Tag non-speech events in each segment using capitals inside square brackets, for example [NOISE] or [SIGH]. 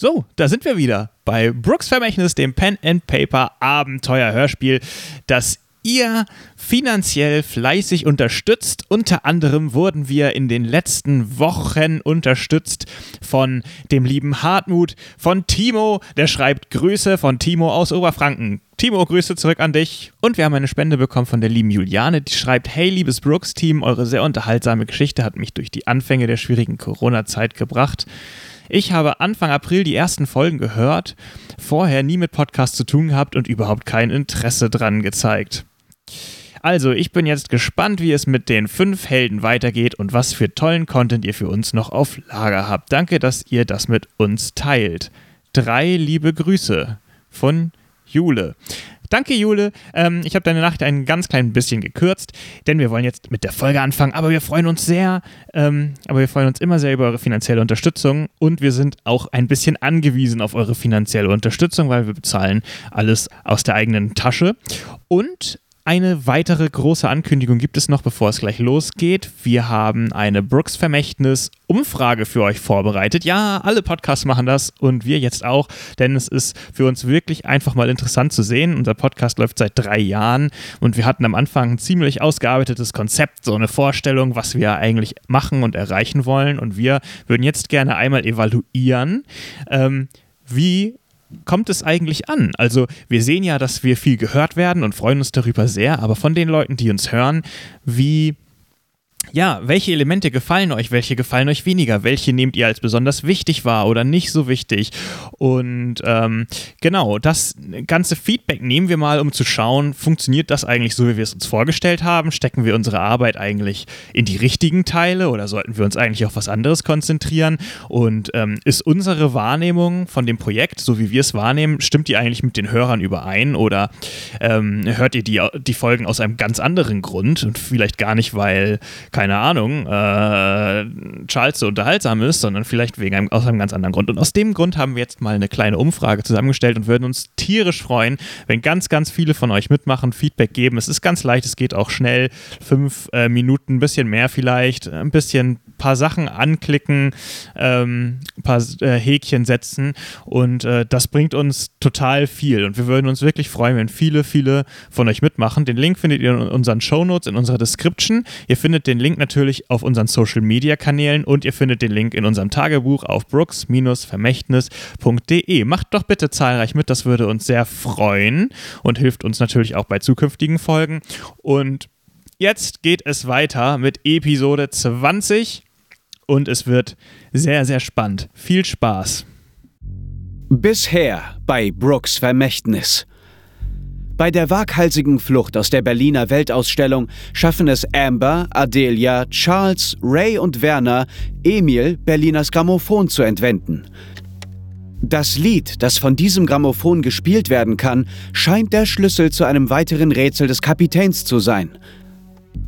So, da sind wir wieder bei Brooks Vermächtnis, dem Pen and Paper Abenteuer Hörspiel, das ihr finanziell fleißig unterstützt. Unter anderem wurden wir in den letzten Wochen unterstützt von dem lieben Hartmut, von Timo, der schreibt Grüße von Timo aus Oberfranken. Timo, Grüße zurück an dich. Und wir haben eine Spende bekommen von der lieben Juliane, die schreibt: Hey, liebes Brooks-Team, eure sehr unterhaltsame Geschichte hat mich durch die Anfänge der schwierigen Corona-Zeit gebracht. Ich habe Anfang April die ersten Folgen gehört, vorher nie mit Podcast zu tun gehabt und überhaupt kein Interesse dran gezeigt. Also, ich bin jetzt gespannt, wie es mit den fünf Helden weitergeht und was für tollen Content ihr für uns noch auf Lager habt. Danke, dass ihr das mit uns teilt. Drei liebe Grüße von Jule. Danke, Jule. Ähm, ich habe deine Nacht ein ganz klein bisschen gekürzt, denn wir wollen jetzt mit der Folge anfangen. Aber wir freuen uns sehr, ähm, aber wir freuen uns immer sehr über eure finanzielle Unterstützung und wir sind auch ein bisschen angewiesen auf eure finanzielle Unterstützung, weil wir bezahlen alles aus der eigenen Tasche. Und eine weitere große Ankündigung gibt es noch, bevor es gleich losgeht. Wir haben eine Brooks Vermächtnis Umfrage für euch vorbereitet. Ja, alle Podcasts machen das und wir jetzt auch, denn es ist für uns wirklich einfach mal interessant zu sehen. Unser Podcast läuft seit drei Jahren und wir hatten am Anfang ein ziemlich ausgearbeitetes Konzept, so eine Vorstellung, was wir eigentlich machen und erreichen wollen. Und wir würden jetzt gerne einmal evaluieren, ähm, wie kommt es eigentlich an? Also wir sehen ja, dass wir viel gehört werden und freuen uns darüber sehr, aber von den Leuten, die uns hören, wie ja, welche Elemente gefallen euch, welche gefallen euch weniger, welche nehmt ihr als besonders wichtig wahr oder nicht so wichtig? Und ähm, genau, das ganze Feedback nehmen wir mal, um zu schauen, funktioniert das eigentlich so, wie wir es uns vorgestellt haben? Stecken wir unsere Arbeit eigentlich in die richtigen Teile oder sollten wir uns eigentlich auf was anderes konzentrieren? Und ähm, ist unsere Wahrnehmung von dem Projekt, so wie wir es wahrnehmen, stimmt die eigentlich mit den Hörern überein oder ähm, hört ihr die, die Folgen aus einem ganz anderen Grund und vielleicht gar nicht, weil keine Ahnung, äh, Charles so unterhaltsam ist, sondern vielleicht wegen einem, aus einem ganz anderen Grund. Und aus dem Grund haben wir jetzt mal eine kleine Umfrage zusammengestellt und würden uns tierisch freuen, wenn ganz, ganz viele von euch mitmachen, Feedback geben. Es ist ganz leicht, es geht auch schnell, fünf äh, Minuten, ein bisschen mehr vielleicht, ein bisschen paar Sachen anklicken, ähm, paar äh, Häkchen setzen und äh, das bringt uns total viel und wir würden uns wirklich freuen, wenn viele, viele von euch mitmachen. Den Link findet ihr in unseren Shownotes, in unserer Description. Ihr findet den Link natürlich auf unseren Social Media Kanälen und ihr findet den Link in unserem Tagebuch auf brooks-vermächtnis.de. Macht doch bitte zahlreich mit, das würde uns sehr freuen und hilft uns natürlich auch bei zukünftigen Folgen. Und jetzt geht es weiter mit Episode 20 und es wird sehr, sehr spannend. Viel Spaß. Bisher bei Brooks Vermächtnis. Bei der waghalsigen Flucht aus der Berliner Weltausstellung schaffen es Amber, Adelia, Charles, Ray und Werner, Emil Berliners Grammophon zu entwenden. Das Lied, das von diesem Grammophon gespielt werden kann, scheint der Schlüssel zu einem weiteren Rätsel des Kapitäns zu sein –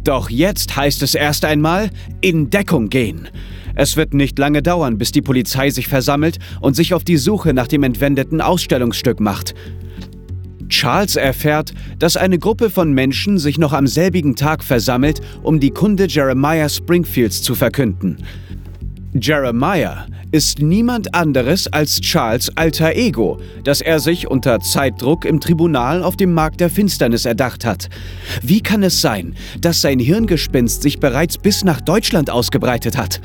doch jetzt heißt es erst einmal in Deckung gehen. Es wird nicht lange dauern, bis die Polizei sich versammelt und sich auf die Suche nach dem entwendeten Ausstellungsstück macht. Charles erfährt, dass eine Gruppe von Menschen sich noch am selbigen Tag versammelt, um die Kunde Jeremiah Springfields zu verkünden. Jeremiah ist niemand anderes als Charles alter Ego, das er sich unter Zeitdruck im Tribunal auf dem Markt der Finsternis erdacht hat. Wie kann es sein, dass sein Hirngespinst sich bereits bis nach Deutschland ausgebreitet hat?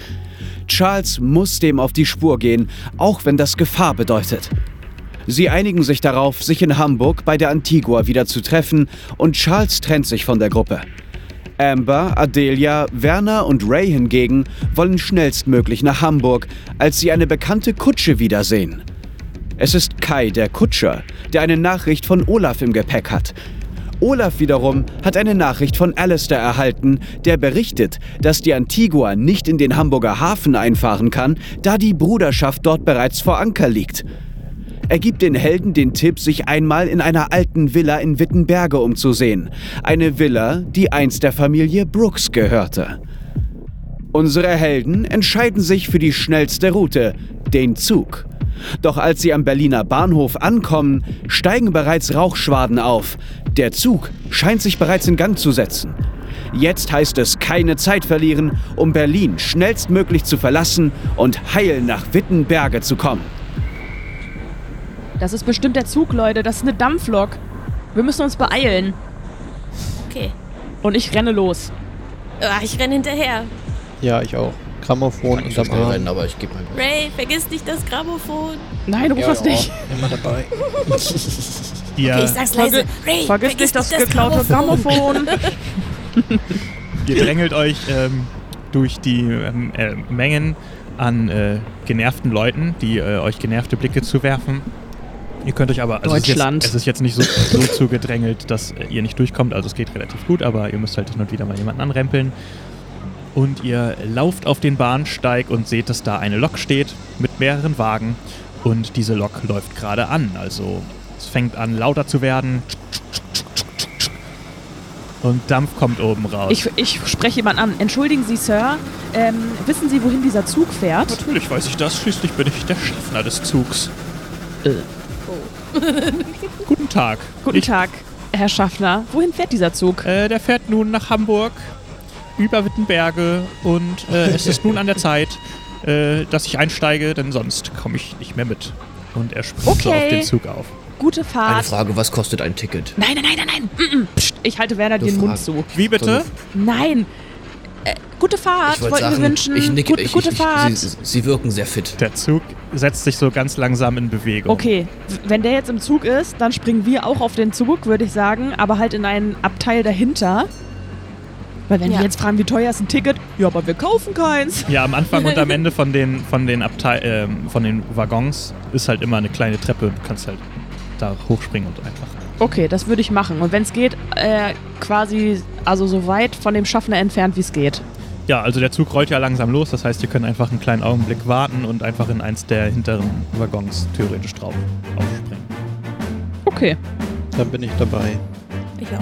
Charles muss dem auf die Spur gehen, auch wenn das Gefahr bedeutet. Sie einigen sich darauf, sich in Hamburg bei der Antigua wieder zu treffen und Charles trennt sich von der Gruppe. Amber, Adelia, Werner und Ray hingegen wollen schnellstmöglich nach Hamburg, als sie eine bekannte Kutsche wiedersehen. Es ist Kai, der Kutscher, der eine Nachricht von Olaf im Gepäck hat. Olaf wiederum hat eine Nachricht von Alistair erhalten, der berichtet, dass die Antigua nicht in den Hamburger Hafen einfahren kann, da die Bruderschaft dort bereits vor Anker liegt. Er gibt den Helden den Tipp, sich einmal in einer alten Villa in Wittenberge umzusehen. Eine Villa, die einst der Familie Brooks gehörte. Unsere Helden entscheiden sich für die schnellste Route, den Zug. Doch als sie am Berliner Bahnhof ankommen, steigen bereits Rauchschwaden auf. Der Zug scheint sich bereits in Gang zu setzen. Jetzt heißt es keine Zeit verlieren, um Berlin schnellstmöglich zu verlassen und heil nach Wittenberge zu kommen. Das ist bestimmt der Zug, Leute. Das ist eine Dampflok. Wir müssen uns beeilen. Okay. Und ich renne los. Ah, ich renne hinterher. Ja, ich auch. Grammophon Ich unterm will Arm. rennen, aber ich gebe mal. Ray, vergiss nicht das Grammophon. Nein, ruf das nicht. Immer dabei. Ihr, [LAUGHS] Okay, ich sag's leise. Ray, Vergiss nicht das geklaute Grammophon. [LAUGHS] ihr drängelt euch ähm, durch die ähm, äh, Mengen an äh, genervten Leuten, die äh, euch genervte Blicke zuwerfen. Ihr könnt euch aber, also es ist Deutschland. jetzt, es ist jetzt nicht so, so [LAUGHS] zugedrängelt, dass ihr nicht durchkommt, also es geht relativ gut, aber ihr müsst halt hin und wieder mal jemanden anrempeln. Und ihr lauft auf den Bahnsteig und seht, dass da eine Lok steht mit mehreren Wagen und diese Lok läuft gerade an. Also es fängt an lauter zu werden und Dampf kommt oben raus. Ich, ich spreche jemanden an. Entschuldigen Sie, Sir. Ähm, wissen Sie, wohin dieser Zug fährt? Natürlich weiß ich das, schließlich bin ich der Schaffner des Zugs. Äh. [LAUGHS] Guten Tag. Guten ich, Tag, Herr Schaffner. Wohin fährt dieser Zug? Äh, der fährt nun nach Hamburg, über Wittenberge und äh, es ist nun an der Zeit, äh, dass ich einsteige, denn sonst komme ich nicht mehr mit. Und er springt so Okay. auf den Zug auf. Gute Eine Fahrt. Frage, was kostet ein Ticket? Nein, nein, nein, nein, nein. Mm, mm. Psst, ich halte Werner Eine den Mund Frage. zu. Wie bitte? Nein. Äh, gute Fahrt, Ich wollte wollten sagen, wir wünschen. ich nicke, Gut, ich, gute ich, Fahrt. Sie, Sie wirken sehr fit. Der Zug setzt sich so ganz langsam in Bewegung. Okay, wenn der jetzt im Zug ist, dann springen wir auch auf den Zug, würde ich sagen, aber halt in einen Abteil dahinter. Weil wenn Ja. die jetzt fragen, wie teuer ist ein Ticket, ja, aber wir kaufen keins. Ja, am Anfang und am [LAUGHS] Ende von den, von den, Abteil, ähm, von den Waggons ist halt immer eine kleine Treppe. Du kannst halt da hochspringen und einfach. Okay, das würde ich machen. Und wenn es geht, äh, quasi, also so weit von dem Schaffner entfernt, wie es geht. Ja, also der Zug rollt ja langsam los. Das heißt, ihr könnt einfach einen kleinen Augenblick warten und einfach in eins der hinteren Waggons theoretisch drauf aufspringen. Okay. Dann bin ich dabei. Ich auch.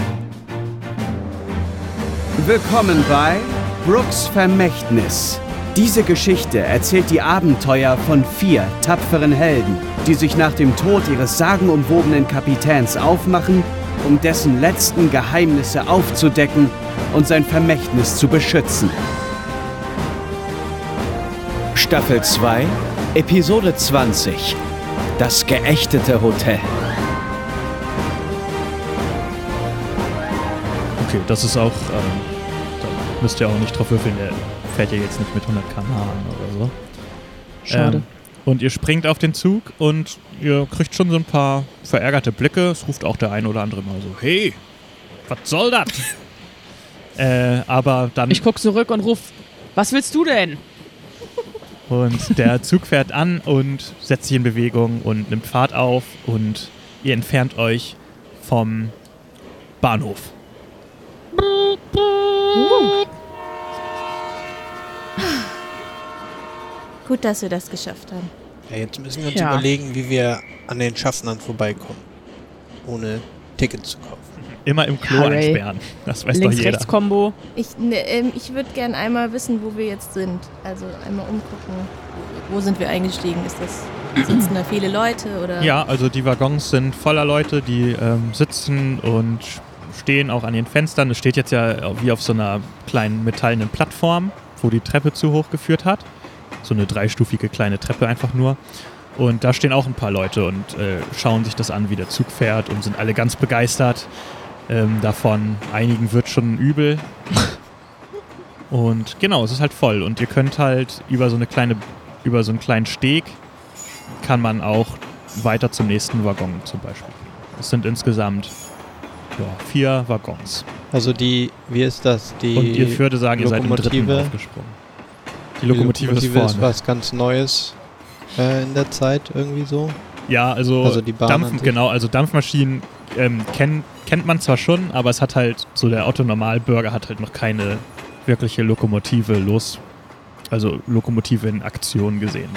Willkommen bei Brooks Vermächtnis. Diese Geschichte erzählt die Abenteuer von vier tapferen Helden, die sich nach dem Tod ihres sagenumwobenen Kapitäns aufmachen, um dessen letzten Geheimnisse aufzudecken und sein Vermächtnis zu beschützen. Staffel 2, Episode 20. Das geächtete Hotel. Okay, das ist auch. Ähm, da müsst ihr auch nicht drauf würfeln. Fährt ja jetzt nicht mit 100 km/h an oder so. Schade. Ähm, und ihr springt auf den Zug und ihr kriegt schon so ein paar verärgerte Blicke. Es ruft auch der eine oder andere mal so: Hey, was soll das? [LAUGHS] äh, aber dann. Ich guck zurück und ruf, was willst du denn? Und der [LAUGHS] Zug fährt an und setzt sich in Bewegung und nimmt Fahrt auf und ihr entfernt euch vom Bahnhof. Gut, dass wir das geschafft haben. Ja, jetzt müssen wir uns Ja. überlegen, wie wir an den Schaffnern vorbeikommen. Ohne Ticket zu kaufen. Immer im Klo Harry. einsperren. Das weiß doch jeder. Links-Rechts-Kombo. Ich, ne, ähm, ich würde gern einmal wissen, wo wir jetzt sind. Also einmal umgucken. Wo sind wir eingestiegen? Ist das, sitzen da viele Leute oder? Ja, also die Waggons sind voller Leute, die ähm, sitzen und stehen auch an den Fenstern. Es steht jetzt ja wie auf so einer kleinen metallenen Plattform, wo die Treppe zu hoch geführt hat. So eine dreistufige kleine Treppe einfach nur. Und da stehen auch ein paar Leute und äh, schauen sich das an, wie der Zug fährt und sind alle ganz begeistert ähm, davon. Einigen wird schon übel. [LAUGHS] Und genau, es ist halt voll. Und ihr könnt halt über so eine kleine, über so einen kleinen Steg kann man auch weiter zum nächsten Waggon zum Beispiel. Es sind insgesamt ja, vier Waggons. Also die, wie ist das? Die Und ihr würde sagen, ihr seid im dritten aufgesprungen. Die Lokomotive, ist ist vorne. was ganz Neues äh, in der Zeit irgendwie so. Ja, also, Also die Bahn Dampf, genau, also Dampfmaschinen ähm, kenn, kennt man zwar schon, aber es hat halt, so der Otto-Normalbürger hat halt noch keine wirkliche Lokomotive los, also Lokomotive in Aktion gesehen.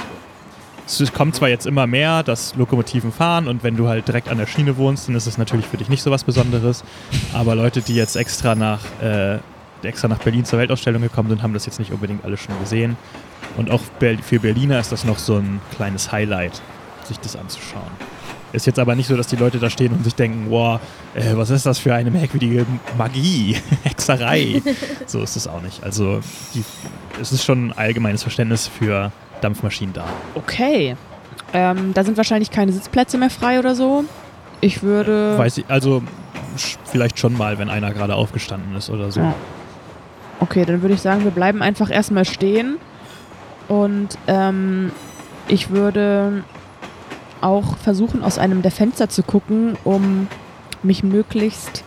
Es kommt zwar jetzt immer mehr, dass Lokomotiven fahren und wenn du halt direkt an der Schiene wohnst, dann ist es natürlich für dich nicht so was Besonderes. Aber Leute, die jetzt extra nach, äh, extra nach Berlin zur Weltausstellung gekommen sind, haben das jetzt nicht unbedingt alle schon gesehen. Und auch für Berliner ist das noch so ein kleines Highlight, sich das anzuschauen. Ist jetzt aber nicht so, dass die Leute da stehen und sich denken, wow, äh, was ist das für eine merkwürdige Magie, [LAUGHS] Hexerei. [LAUGHS] so ist es auch nicht. Also die, es ist schon ein allgemeines Verständnis für Dampfmaschinen da. Okay. Ähm, da sind wahrscheinlich keine Sitzplätze mehr frei oder so. Ich würde. Weiß ich, also vielleicht schon mal, wenn einer gerade aufgestanden ist oder so. Ja. Okay, dann würde ich sagen, wir bleiben einfach erstmal stehen. Und ähm, ich würde auch versuchen, aus einem der Fenster zu gucken, um mich möglichst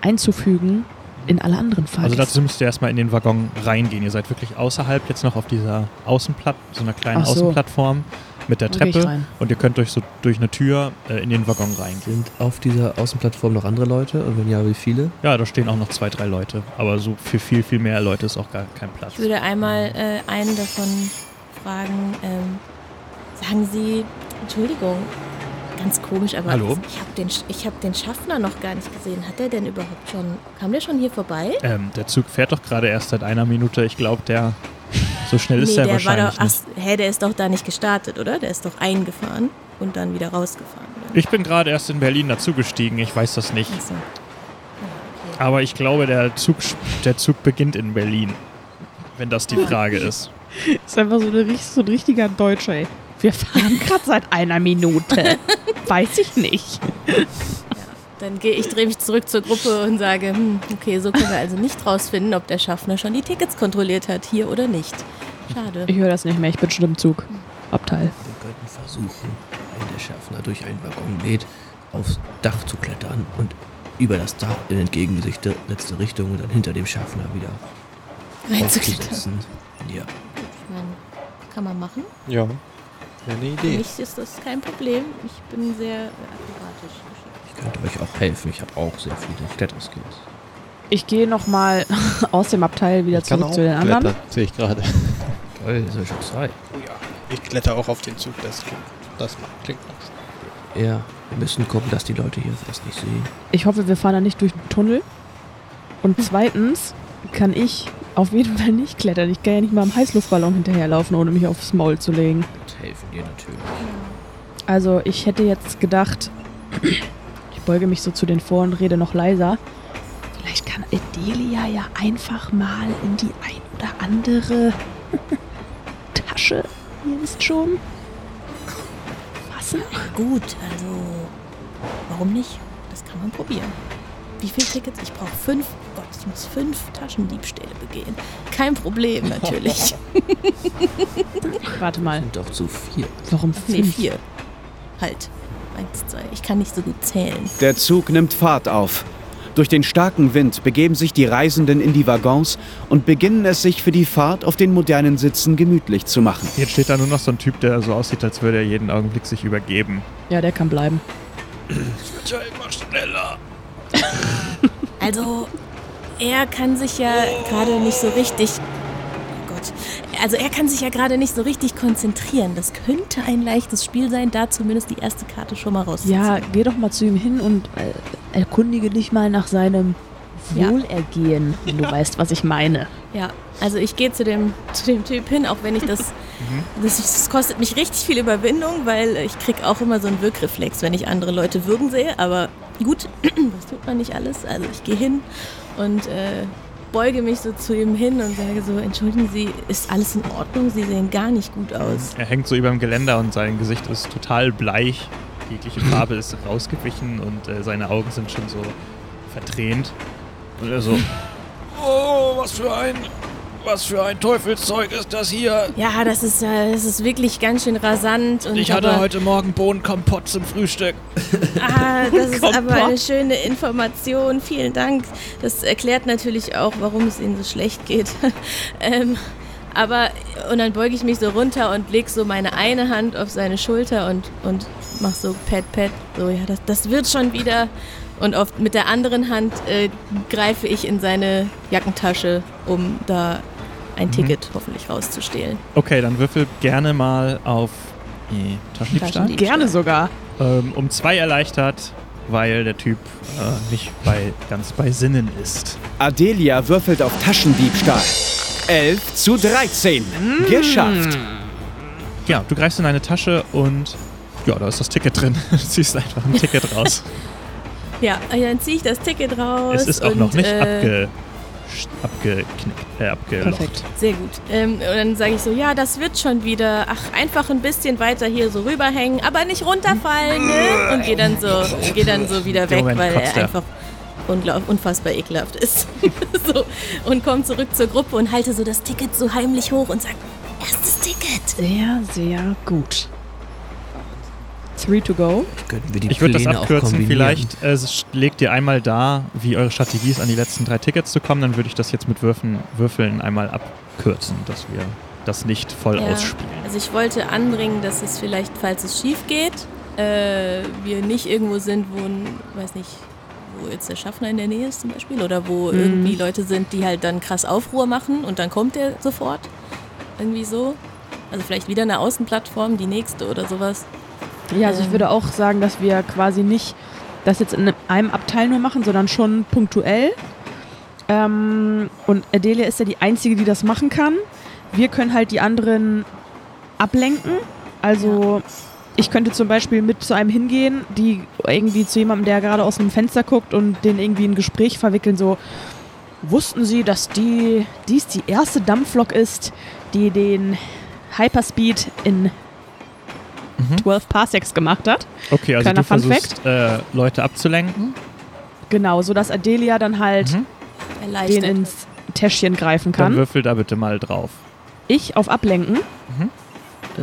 einzufügen in alle anderen Also Fahrgäste. dazu müsst ihr erstmal in den Waggon reingehen. Ihr seid wirklich außerhalb jetzt noch auf dieser Außenplatt, so einer kleinen so. Außenplattform mit der Treppe und ihr könnt durch so durch eine Tür äh, in den Waggon reingehen. Sind auf dieser Außenplattform noch andere Leute? Und wenn ja, wie viele? Ja, da stehen auch noch zwei, drei Leute, aber so für viel, viel mehr Leute ist auch gar kein Platz. Ich würde einmal äh, einen davon fragen, ähm, sagen Sie, Entschuldigung, ganz komisch, aber Hallo? ich habe den, ich hab den Schaffner noch gar nicht gesehen. Hat der denn überhaupt schon, kam der schon hier vorbei? Ähm, der Zug fährt doch gerade erst seit einer Minute. Ich glaube, der so schnell ist nee, der, der war wahrscheinlich doch, ach, nicht. hä, der ist doch da nicht gestartet, oder? Der ist doch eingefahren und dann wieder rausgefahren, oder? Ich bin gerade erst in Berlin dazugestiegen. Ich weiß das nicht. Ach so. Okay. Aber ich glaube, der Zug, der Zug beginnt in Berlin. Wenn das die Frage [LAUGHS] ist. ist einfach so, eine, so ein richtiger Deutscher, ey. Wir fahren [LAUGHS] gerade seit einer Minute. Weiß ich nicht. [LAUGHS] Dann gehe ich, drehe mich zurück zur Gruppe und sage, hm, okay, so können wir also nicht rausfinden, ob der Schaffner schon die Tickets kontrolliert hat, hier oder nicht. Schade. Ich höre das nicht mehr, ich bin schon im Zug. Abteil. Wir könnten versuchen, wenn der Schaffner durch einen Waggon lädt, aufs Dach zu klettern und über das Dach in entgegengesetzte letzte Richtung und dann hinter dem Schaffner wieder Reinzuklettern. Ja. Ich meine, kann man machen. Ja. Eine Für Idee. mich ist das kein Problem. Ich bin sehr äh, akrobatisch könnte euch auch helfen. Ich habe auch sehr viele Kletterskills. Ich gehe nochmal [LAUGHS] aus dem Abteil wieder Ich kann zurück auch zu den anderen. klettern, sehe ich gerade. Toll, soll ich auch sein. Ich kletter auch auf den Zug, das klingt, das klingt noch Ja, wir müssen gucken, dass die Leute hier das nicht sehen. Ich hoffe, wir fahren da nicht durch den Tunnel. Und zweitens kann ich auf jeden Fall nicht klettern. Ich kann ja nicht mal am Heißluftballon hinterherlaufen, ohne mich aufs Maul zu legen. Und helfen dir natürlich. Also ich hätte jetzt gedacht, beuge mich so zu den vor und rede noch leiser. Vielleicht kann Adelia ja einfach mal in die ein oder andere [LAUGHS] Tasche, ihr wisst schon, fassen. Gut, also warum nicht? Das kann man probieren. Wie viele Tickets? Ich brauche fünf. Oh Gott, ich muss fünf Taschendiebstähle begehen. Kein Problem, natürlich. [LAUGHS] Warte mal, Sind doch zu viel. warum nee, fünf? vier. Halt. Eins, zwei. Ich kann nicht so gut zählen. Der Zug nimmt Fahrt auf. Durch den starken Wind begeben sich die Reisenden in die Waggons und beginnen es sich für die Fahrt auf den modernen Sitzen gemütlich zu machen. Jetzt steht da nur noch so ein Typ, der so aussieht, als würde er jeden Augenblick sich übergeben. Ja, der kann bleiben. Ja, immer schneller. Also, er kann sich ja gerade nicht so richtig. Gott. Also, er kann sich ja gerade nicht so richtig konzentrieren. Das könnte ein leichtes Spiel sein, da zumindest die erste Karte schon mal rauszuziehen. Ja, geh doch mal zu ihm hin und äh, erkundige dich mal nach seinem Ja. Wohlergehen, wenn du weißt, was ich meine. Ja, also ich gehe zu dem, zu dem Typ hin, auch wenn ich das, das. Das kostet mich richtig viel Überwindung, weil ich krieg auch immer so einen Wirkreflex, wenn ich andere Leute würgen sehe. Aber gut, [CLEARS THROAT] das tut man nicht alles. Also ich gehe hin und äh, beuge mich so zu ihm hin und sage so, entschuldigen Sie, ist alles in Ordnung? Sie sehen gar nicht gut aus. Er hängt so über dem Geländer und sein Gesicht ist total bleich. Jegliche Farbe ist rausgewichen und äh, seine Augen sind schon so verdrehnt. Und er so, oh, was für ein, was für ein Teufelszeug ist das hier? Ja, das ist, äh, das ist wirklich ganz schön rasant. Und Ich hatte heute Morgen Bohnenkompott zum Frühstück. Ah, das ist aber eine schöne Information. Vielen Dank. Das erklärt natürlich auch, warum es Ihnen so schlecht geht. [LAUGHS] ähm, aber, und dann beuge ich mich so runter und leg so meine eine Hand auf seine Schulter und, und mach so Pat, Pat. So, ja, das, das wird schon wieder. Und auf, mit der anderen Hand äh, greife ich in seine Jackentasche, um da ein Ticket hoffentlich rauszustehlen. Okay, dann würfel gerne mal auf nee, Taschendiebstahl. Taschendiebstahl. Gerne sogar. Ähm, um zwei erleichtert, weil der Typ äh, nicht bei, ganz bei Sinnen ist. Adelia würfelt auf Taschendiebstahl. 11 zu 13. Geschafft. Ja, du greifst in deine Tasche und ja, da ist das Ticket drin. [LAUGHS] Du ziehst einfach ein Ticket raus. [LAUGHS] Ja, dann ziehe ich das Ticket raus. es ist auch und, noch nicht äh, abgeknickt, äh, abgelocht. Perfekt. Sehr gut. Ähm, und dann sage ich so, ja, das wird schon wieder. Ach, einfach ein bisschen weiter hier so rüberhängen, aber nicht runterfallen, ne? Und gehe dann so, geh dann so wieder weg, Moment weil er einfach unfassbar ekelhaft ist. [LAUGHS] so. Und komme zurück zur Gruppe und halte so das Ticket so heimlich hoch und sage, erstes Ticket. Sehr, sehr gut. Three to go. Könnten wir die Ich würde das abkürzen. Vielleicht äh, legt ihr einmal da, wie eure Strategie ist, an die letzten drei Tickets zu kommen. Dann würde ich das jetzt mit Würfen, Würfeln einmal abkürzen, dass wir das nicht voll Ja. ausspielen. Also ich wollte anbringen, dass es vielleicht, falls es schief geht, äh, wir nicht irgendwo sind, wo, ein, weiß nicht, wo jetzt der Schaffner in der Nähe ist zum Beispiel oder wo Mhm. irgendwie Leute sind, die halt dann krass Aufruhr machen und dann kommt der sofort. Irgendwie so. Also vielleicht wieder eine Außenplattform, die nächste oder sowas. Ja, also ich würde auch sagen, dass wir quasi nicht das jetzt in einem Abteil nur machen, sondern schon punktuell. Ähm, und Adelia ist ja die Einzige, die das machen kann. Wir können halt die anderen ablenken. Also ich könnte zum Beispiel mit zu einem hingehen, die irgendwie zu jemandem, der gerade aus dem Fenster guckt und den irgendwie in ein Gespräch verwickeln, so wussten Sie, dass die dies die erste Dampflok ist, die den Hyperspeed in 12 Parsecs gemacht hat. Okay, also Kleiner du Fun versuchst, äh, Leute abzulenken. Genau, sodass Adelia dann halt Mhm. den ins Täschchen greifen Dann kann. würfel da bitte mal drauf. Ich auf Ablenken. Mhm. Äh,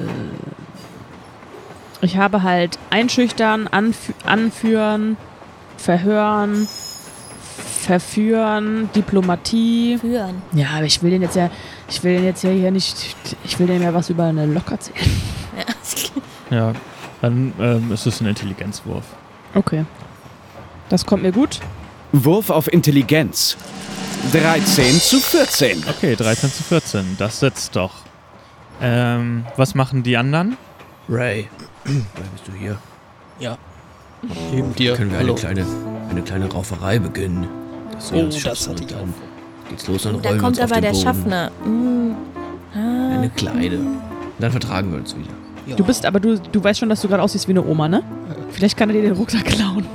Ich habe halt einschüchtern, anfü anführen, verhören, verführen, Diplomatie. Führen. Ja, aber ich will den jetzt ja, ich will den jetzt ja hier nicht, ich will dem ja was über eine Lok erzählen. Ja. [LAUGHS] Ja, dann ähm, ist es ein Intelligenzwurf. Okay. Das kommt mir gut. Wurf auf Intelligenz. 13 zu 14. Okay, 13 zu 14, das sitzt doch. Ähm, was machen die anderen? Ray, [CLEARS THROAT] wer bist du hier? Ja. Neben dir. Können wir eine Hallo. kleine, eine kleine Rauferei beginnen? Wir Oh, uns das hatte und ich dann geht's los und Da kommt auf aber den der Boden. Schaffner. Mm. Ah. Eine kleine. Dann vertragen wir uns wieder. Ja. Du bist aber du, du weißt schon, dass du gerade aussiehst wie eine Oma, ne? Vielleicht kann er dir den Rucksack klauen.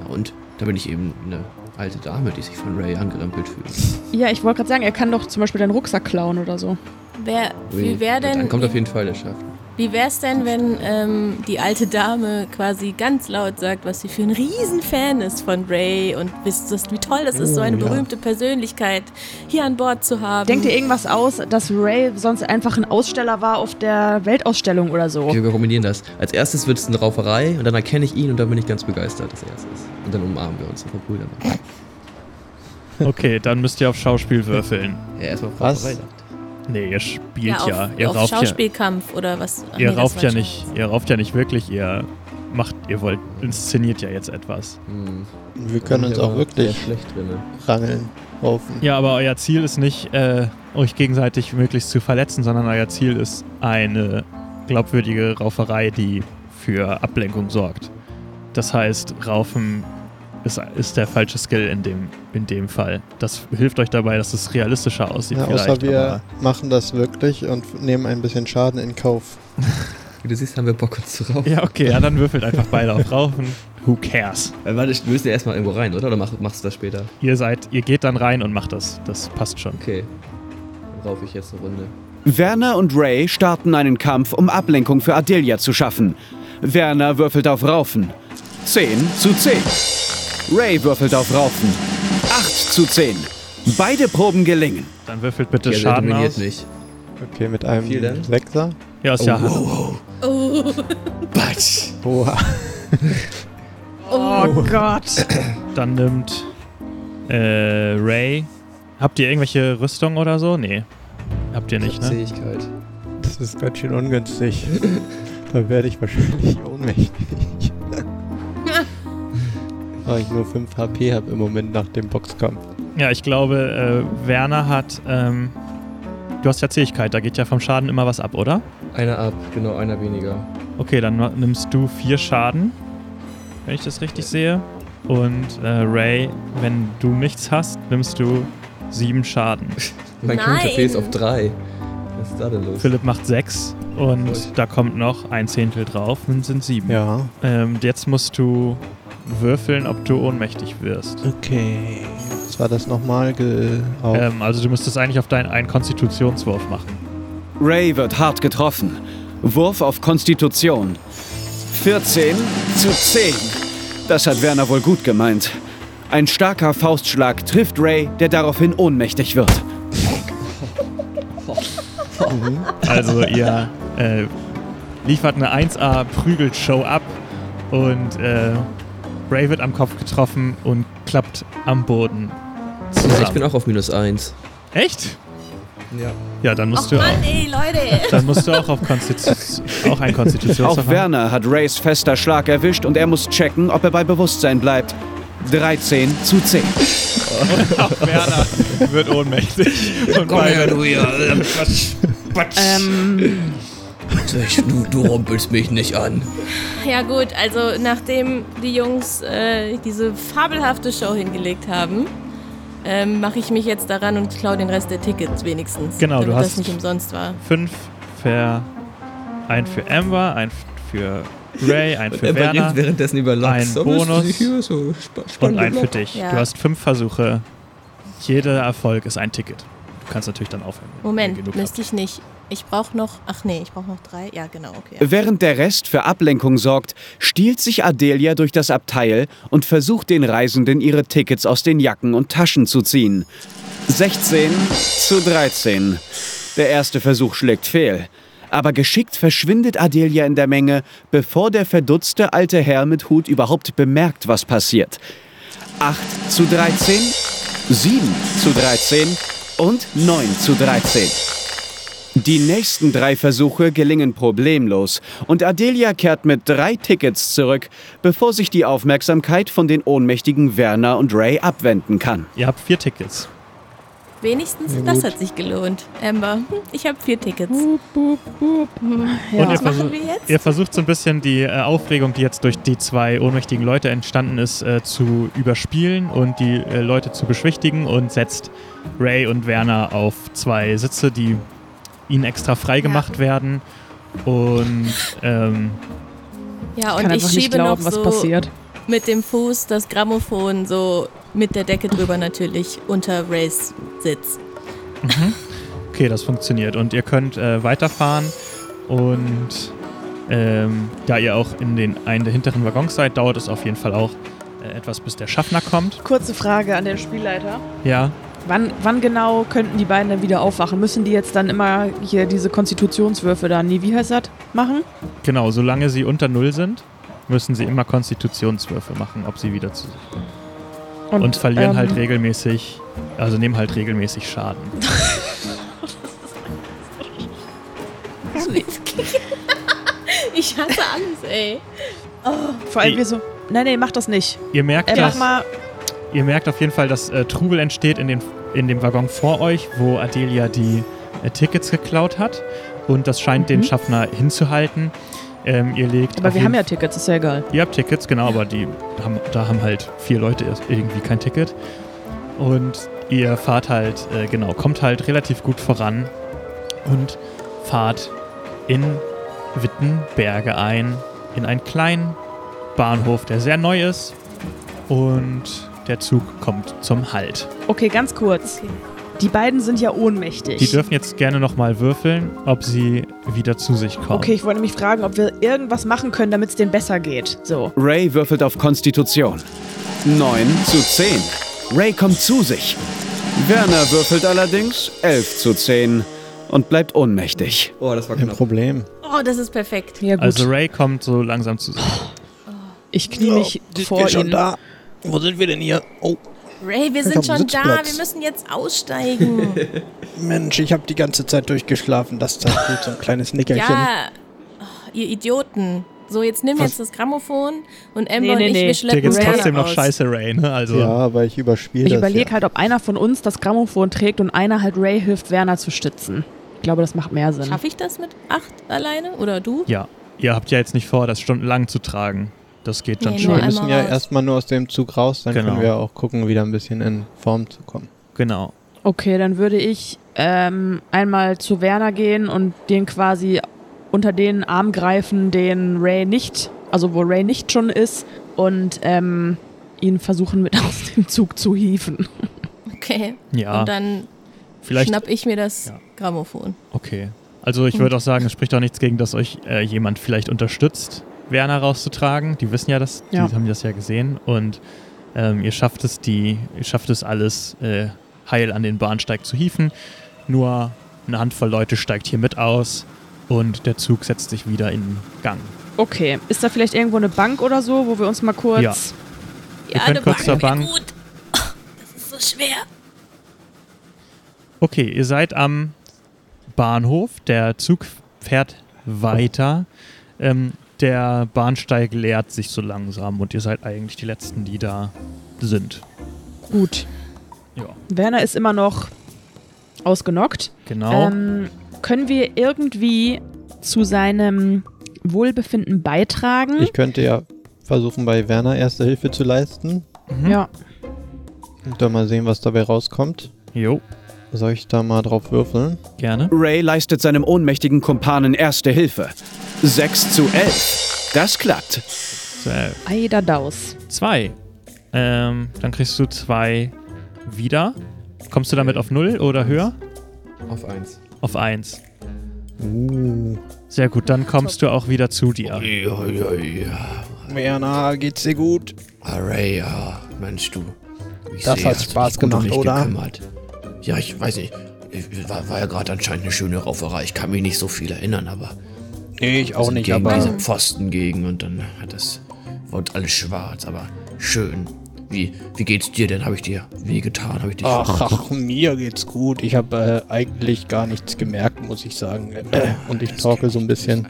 Na und? Da bin ich eben eine alte Dame, die sich von Ray angerempelt fühlt. Ja, ich wollte gerade sagen, er kann doch zum Beispiel deinen Rucksack klauen oder so. Wer, wie wäre denn, Dann kommt auf jeden Fall der Schaffner. Wie wär's denn, wenn ähm, die alte Dame quasi ganz laut sagt, was sie für ein Riesenfan ist von Ray und wisst, wie toll das ist, so eine Oh, ja. berühmte Persönlichkeit hier an Bord zu haben. Denkt ihr irgendwas aus, dass Ray sonst einfach ein Aussteller war auf der Weltausstellung oder so? Okay, wir kombinieren das. Als erstes wird es eine Rauferei und dann erkenne ich ihn und dann bin ich ganz begeistert, dass er es ist. Und dann umarmen wir uns und verbrüdern uns. Okay, dann müsst ihr auf Schauspiel würfeln. Ja, erstmal Was? Rauferei. Nee, ihr spielt ja, auf, ja. Ihr auf rauft ja, Schauspielkampf oder was? Ach ihr nee, rauft ja nicht, ihr rauft ja nicht wirklich, ihr macht, ihr wollt, inszeniert ja jetzt etwas. Hm. Wir können uns auch wirklich schlecht drin. rangeln, raufen. Ja, aber euer Ziel ist nicht, äh, euch gegenseitig möglichst zu verletzen, sondern euer Ziel ist eine glaubwürdige Rauferei, die für Ablenkung sorgt. Das heißt, Raufen ist, ist der falsche Skill in dem, in dem Fall. Das hilft euch dabei, dass es realistischer aussieht. Ja, vielleicht, außer wir machen das wirklich und nehmen ein bisschen Schaden in Kauf. Wie du siehst, haben wir Bock uns zu raufen. ja, okay, ja, dann würfelt einfach beide auf Raufen. Who cares? Äh, Warte, wir müssen ja erstmal irgendwo rein, oder? Oder mach, machst du das später? Ihr seid, ihr geht dann rein und macht das. Das passt schon. Okay. Dann raufe ich jetzt eine Runde. Werner und Ray starten einen Kampf, um Ablenkung für Adelia zu schaffen. Werner würfelt auf Raufen. 10 zu 10. Ray würfelt auf Raufen. 8 zu 10. Beide Proben gelingen. Dann würfelt bitte Ja, Schaden aus. mich. Okay, mit einem Viel denn? Sechser. Ja, ist ja. wow. Oh, [LAUGHS] Batsch. Oha. Oh Gott. Dann nimmt äh, Ray. Habt ihr irgendwelche Rüstung oder so? Nee. Habt ihr nicht, ne? Zähigkeit. Das ist ganz schön ungünstig. da werde ich wahrscheinlich ohnmächtig. Weil ich nur 5 HP habe im Moment nach dem Boxkampf. Ja, ich glaube, äh, Werner hat. Ähm, du hast ja Zähigkeit, da geht ja vom Schaden immer was ab, oder? Einer ab, genau, einer weniger. Okay, dann nimmst du vier Schaden, wenn ich das richtig sehe. Und äh, Ray, wenn du nichts hast, nimmst du sieben Schaden. [LAUGHS] Mein. Charakter ist auf drei. Was ist da denn los? Philipp macht sechs und Gut. da kommt noch ein Zehntel drauf, dann sind sieben. Ja. Ähm, jetzt musst du würfeln, ob du ohnmächtig wirst. Okay. Was war das nochmal? Ähm, also du müsstest eigentlich auf deinen einen Konstitutionswurf machen. Ray wird hart getroffen. Wurf auf Konstitution. 14 zu 10. Das hat Werner wohl gut gemeint. Ein starker Faustschlag trifft Ray, der daraufhin ohnmächtig wird. Also ihr äh, liefert eine 1A Prügelshow ab und äh, Ray wird am Kopf getroffen und klappt am Boden zusammen. Ja, ich bin auch auf minus eins. Echt? Ja. Ja, dann musst Och du Mann, auch, ey, Leute. dann musst du auch auf Konstitution [LAUGHS] auch ein Auch Konstitutionsverfahren. Werner hat Rays fester Schlag erwischt und er muss checken, ob er bei Bewusstsein bleibt. 13 zu 10. Auch Werner wird ohnmächtig. Und Komm her, du hier. [LAUGHS] Quatsch. Ähm, du, du rumpelst mich nicht an. Ja gut, also nachdem die Jungs äh, diese fabelhafte Show hingelegt haben, ähm, mache ich mich jetzt daran und klaue den Rest der Tickets wenigstens. Genau, du damit hast- das nicht umsonst war. Fünf für ein für Amber, ein für Ray, ein für Er Werner währenddessen über Lachs. ein Bonus so und ein für dich. Ja. Du hast fünf Versuche. Jeder Erfolg ist ein Ticket. Du kannst natürlich dann aufhören. Moment, müsste ich nicht. Ich brauche noch. Ach nee, ich brauche noch drei. Ja, genau, okay. Während der Rest für Ablenkung sorgt, stiehlt sich Adelia durch das Abteil und versucht den Reisenden ihre Tickets aus den Jacken und Taschen zu ziehen. 16 zu 13. Der erste Versuch schlägt fehl. Aber geschickt verschwindet Adelia in der Menge, bevor der verdutzte alte Herr mit Hut überhaupt bemerkt, was passiert. 8 zu 13, 7 zu 13 und 9 zu 13. Die nächsten drei Versuche gelingen problemlos und Adelia kehrt mit drei Tickets zurück, bevor sich die Aufmerksamkeit von den ohnmächtigen Werner und Ray abwenden kann. Ihr habt vier Tickets. Wenigstens Ja, das hat sich gelohnt. Amber, ich habe vier Tickets. Und ja. ihr, Was versucht, machen wir jetzt? ihr versucht so ein bisschen die äh, Aufregung, die jetzt durch die zwei ohnmächtigen Leute entstanden ist, äh, zu überspielen und die äh, Leute zu beschwichtigen und setzt Ray und Werner auf zwei Sitze, die ihnen extra freigemacht werden. Und ähm, Ja, und kann ich schiebe glauben, noch was so passiert. mit dem Fuß das Grammophon so mit der Decke drüber natürlich unter Rays Sitz. okay, das funktioniert. Und ihr könnt äh, weiterfahren und ähm, da ihr auch in den einen der hinteren Waggons seid, dauert es auf jeden Fall auch äh, etwas, bis der Schaffner kommt. Kurze Frage an den Spielleiter. Ja, Wann, wann genau könnten die beiden dann wieder aufwachen? Müssen die jetzt dann immer hier diese Konstitutionswürfe da, nee, wie heißt das, machen? Genau, solange sie unter Null sind, müssen sie immer Konstitutionswürfe machen, ob sie wieder zu sich kommen. Und, verlieren ähm, halt regelmäßig, also nehmen halt regelmäßig Schaden. [LAUGHS] [LAUGHS] ich hasse alles, ey. Vor allem wir so, nein, nee, mach das nicht. Ihr merkt, Äh, mach dass, mal, ihr merkt auf jeden Fall, dass äh, Trubel entsteht in, den, in dem Waggon vor euch, wo Adelia die äh, Tickets geklaut hat. Und das scheint den Mhm. Schaffner hinzuhalten. Ähm, ihr legt aber wir haben ja Tickets, ist ja egal. Ihr habt Tickets, genau, aber die haben, da haben halt vier Leute irgendwie kein Ticket. Und ihr fahrt halt, äh, genau, kommt halt relativ gut voran und fahrt in Wittenberge ein, in einen kleinen Bahnhof, der sehr neu ist. Und der Zug kommt zum Halt. Okay, ganz kurz. Okay. Die beiden sind ja ohnmächtig. Die dürfen jetzt gerne nochmal würfeln, ob sie wieder zu sich kommen. okay, ich wollte mich fragen, ob wir irgendwas machen können, damit es denen besser geht. So. Ray würfelt auf Konstitution. 9 zu 10. Ray kommt zu sich. Werner würfelt allerdings 11 zu 10 und bleibt ohnmächtig. Oh, das war Kein. Problem. Oh, das ist perfekt. Ja, gut. Also Ray kommt so langsam zu sich. ich knie mich sind vor ihn. da? Wo sind wir denn hier? Oh, Ray, wir Ich sind schon da. Wir müssen jetzt aussteigen. [LAUGHS] Mensch, ich habe die ganze Zeit durchgeschlafen. Das tat gut, so ein kleines Nickerchen. ja, oh, ihr Idioten. So, jetzt nimm Was? jetzt das Grammophon und Amber Nee, nee, und ich, nee. wir Dir schleppen geht's Ray trotzdem noch scheiße, Ray, ne? Also. Ja, aber ich überspiele Ich überlege ja. halt, ob einer von uns das Grammophon trägt und einer halt Ray hilft, Werner zu stützen. Ich glaube, das macht mehr Sinn. Schaffe ich das mit acht alleine? Oder du? Ja, ihr habt ja jetzt nicht vor, das stundenlang zu tragen. Das geht dann Nee, Wir schon. einmal müssen ja raus. erstmal nur aus dem Zug raus, dann Genau. können wir auch gucken, wieder ein bisschen in Form zu kommen. Genau. Okay, dann würde ich ähm, einmal zu Werner gehen und den quasi unter den Arm greifen, den Ray nicht, also wo Ray nicht schon ist, und ähm, ihn versuchen mit [LAUGHS] aus dem Zug zu hieven. Okay. Ja, Und dann vielleicht. schnapp ich mir das Ja. Grammophon. Okay. Also ich würde auch sagen, es spricht auch nichts gegen, dass euch äh, jemand vielleicht unterstützt, Werner rauszutragen. Die wissen ja das, Ja. die haben das ja gesehen. Und ähm, ihr schafft es, die, ihr schafft es alles äh, heil an den Bahnsteig zu hieven. Nur eine Handvoll Leute steigt hier mit aus und der Zug setzt sich wieder in Gang. Okay. Ist da vielleicht irgendwo eine Bank oder so, wo wir uns mal kurz. Ja. Ja, eine kurz zur Bank Bank. gut. Oh, das ist so schwer. Okay, ihr seid am Bahnhof. Der Zug fährt weiter. Ähm, der Bahnsteig leert sich so langsam und ihr seid eigentlich die Letzten, die da sind. Gut. Ja, Werner ist immer noch ausgenockt. genau. Ähm, können wir irgendwie zu seinem Wohlbefinden beitragen? Ich könnte ja versuchen, bei Werner Erste Hilfe zu leisten. Mhm. ja. Und dann mal sehen, was dabei rauskommt. Jo, Soll ich da mal drauf würfeln? gerne. Ray leistet seinem ohnmächtigen Kumpanen erste Hilfe. 6 zu 11. Das klappt. So, äh, Eider Daus. zwei. Ähm, dann kriegst du zwei wieder. Kommst du damit auf null oder höher? Auf eins. Auf eins. Uh. Sehr gut, dann kommst du auch wieder zu dir. Ja, ja, ja. Werner, geht's dir gut? Array, ja. Mensch, du. Ich Das sehe, hat Spaß gemacht, oder? gekümmert. Ja, ich weiß nicht. Ich- War, war ja gerade anscheinend eine schöne Rauferei. Ich kann mich nicht so viel erinnern, aber. Nee, ich auch nicht, gegen aber. diese Pfosten gegen und dann hat das. Wurde alles schwarz, aber schön. Wie, wie geht's dir denn? Habe ich dir wehgetan? Habe ich dich Ach, ach, mir geht's gut. Ich habe äh, eigentlich gar nichts gemerkt, muss ich sagen. Äh, und ich talke so ein bisschen.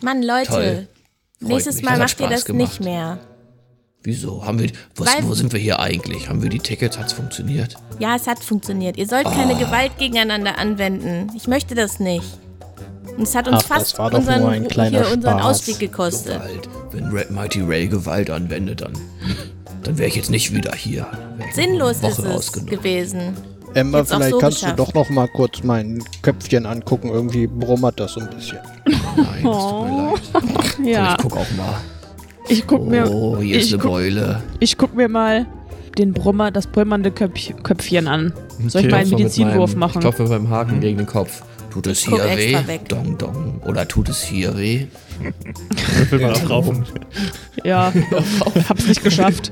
Mann, Leute. Toll. Nächstes Mal macht ihr das gemacht. nicht mehr. Wieso? Haben wir. Was, Weil- wo sind wir hier eigentlich? Haben wir die Tickets? Hat's funktioniert? Ja, es hat funktioniert. Ihr sollt Ah. keine Gewalt gegeneinander anwenden. Ich möchte das nicht. Und es hat uns Ach, das fast war doch unseren, nur ein kleiner hier unseren Spaß. Ausstieg gekostet. Gewalt. Wenn Red Mighty Ray Gewalt anwendet, dann. Dann wäre ich jetzt nicht wieder hier. Dann wär ich Sinnlos eine ist Woche es gewesen. Emma, Jetzt auch vielleicht so kannst geschafft. du doch noch mal kurz mein Köpfchen angucken. Irgendwie brummert das so ein bisschen. Nein, das tut mir leid. [LAUGHS] So, Ja. ich guck auch mal. Ich guck mir, Oh, hier ist ich eine guck- Beule. ich guck mir mal den Brummer, das brummernde Köpf, Köpfchen an. Soll ich Okay. mal einen Medizinwurf machen? Ich klopfe meinem Haken gegen den Kopf. Tut es hier weh? weg. Dong, dong. Oder tut es hier weh? Würfel mal auf Raufen. Ja, [LAUGHS] hab's nicht geschafft.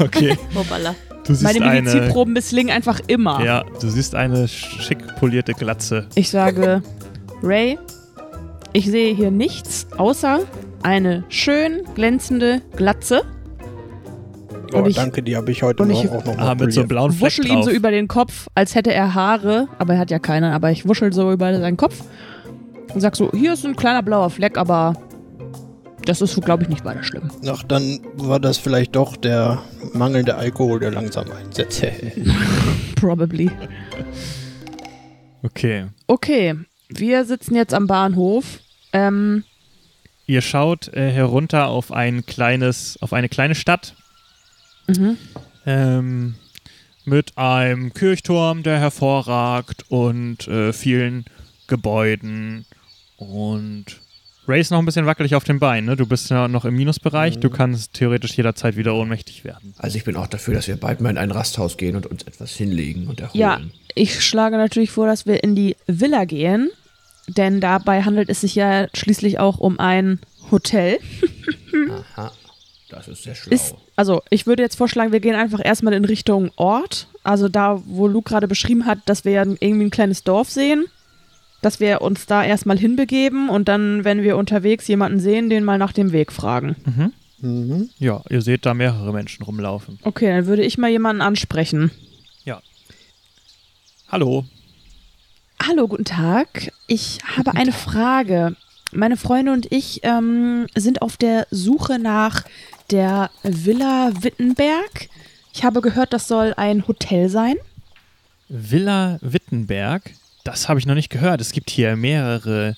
Okay. Hoppala. Du siehst Meine eine. Medizinproben misslingen einfach immer. Ja, du siehst eine schick polierte Glatze. Ich sage, Ray, ich sehe hier nichts außer eine schön glänzende Glatze. Oh, Und ich- danke, die habe ich heute und Morgen ich auch noch Ah, mal mit so blauen Fleck Wuschel ihm drauf. so über den Kopf, als hätte er Haare, aber er hat ja keine, aber ich wuschel so über seinen Kopf und sag so, hier ist ein kleiner blauer Fleck, aber das ist, glaube ich, nicht weiter schlimm. Ach, dann war das vielleicht doch der mangelnde Alkohol, der langsam einsetzt. [LAUGHS] Probably. Okay. Okay, wir sitzen jetzt am Bahnhof. Ähm, Ihr schaut äh, herunter auf ein kleines, auf eine kleine Stadt mhm. ähm, mit einem Kirchturm, der hervorragt und äh, vielen Gebäuden und Ray ist noch ein bisschen wackelig auf den Beinen, ne? Du bist ja noch im Minusbereich, du kannst theoretisch jederzeit wieder ohnmächtig werden. Also ich bin auch dafür, dass wir bald mal in ein Rasthaus gehen und uns etwas hinlegen und erholen. Ja, ich schlage natürlich vor, dass wir in die Villa gehen, denn dabei handelt es sich ja schließlich auch um ein Hotel. Aha. Das ist sehr schlau. Ist, also ich würde jetzt vorschlagen, wir gehen einfach erstmal in Richtung Ort. Also da, wo Luke gerade beschrieben hat, dass wir ja irgendwie ein kleines Dorf sehen. Dass wir uns da erstmal hinbegeben und dann, wenn wir unterwegs jemanden sehen, den mal nach dem Weg fragen. Mhm. Ja, ihr seht da mehrere Menschen rumlaufen. Okay, dann würde ich mal jemanden ansprechen. Hallo. Hallo, guten Tag. Ich habe eine Frage. Meine Freunde und ich ähm, sind auf der Suche nach der Villa Wittenberg. Ich habe gehört, das soll ein Hotel sein. Villa Wittenberg. Das habe ich noch nicht gehört. Es gibt hier mehrere,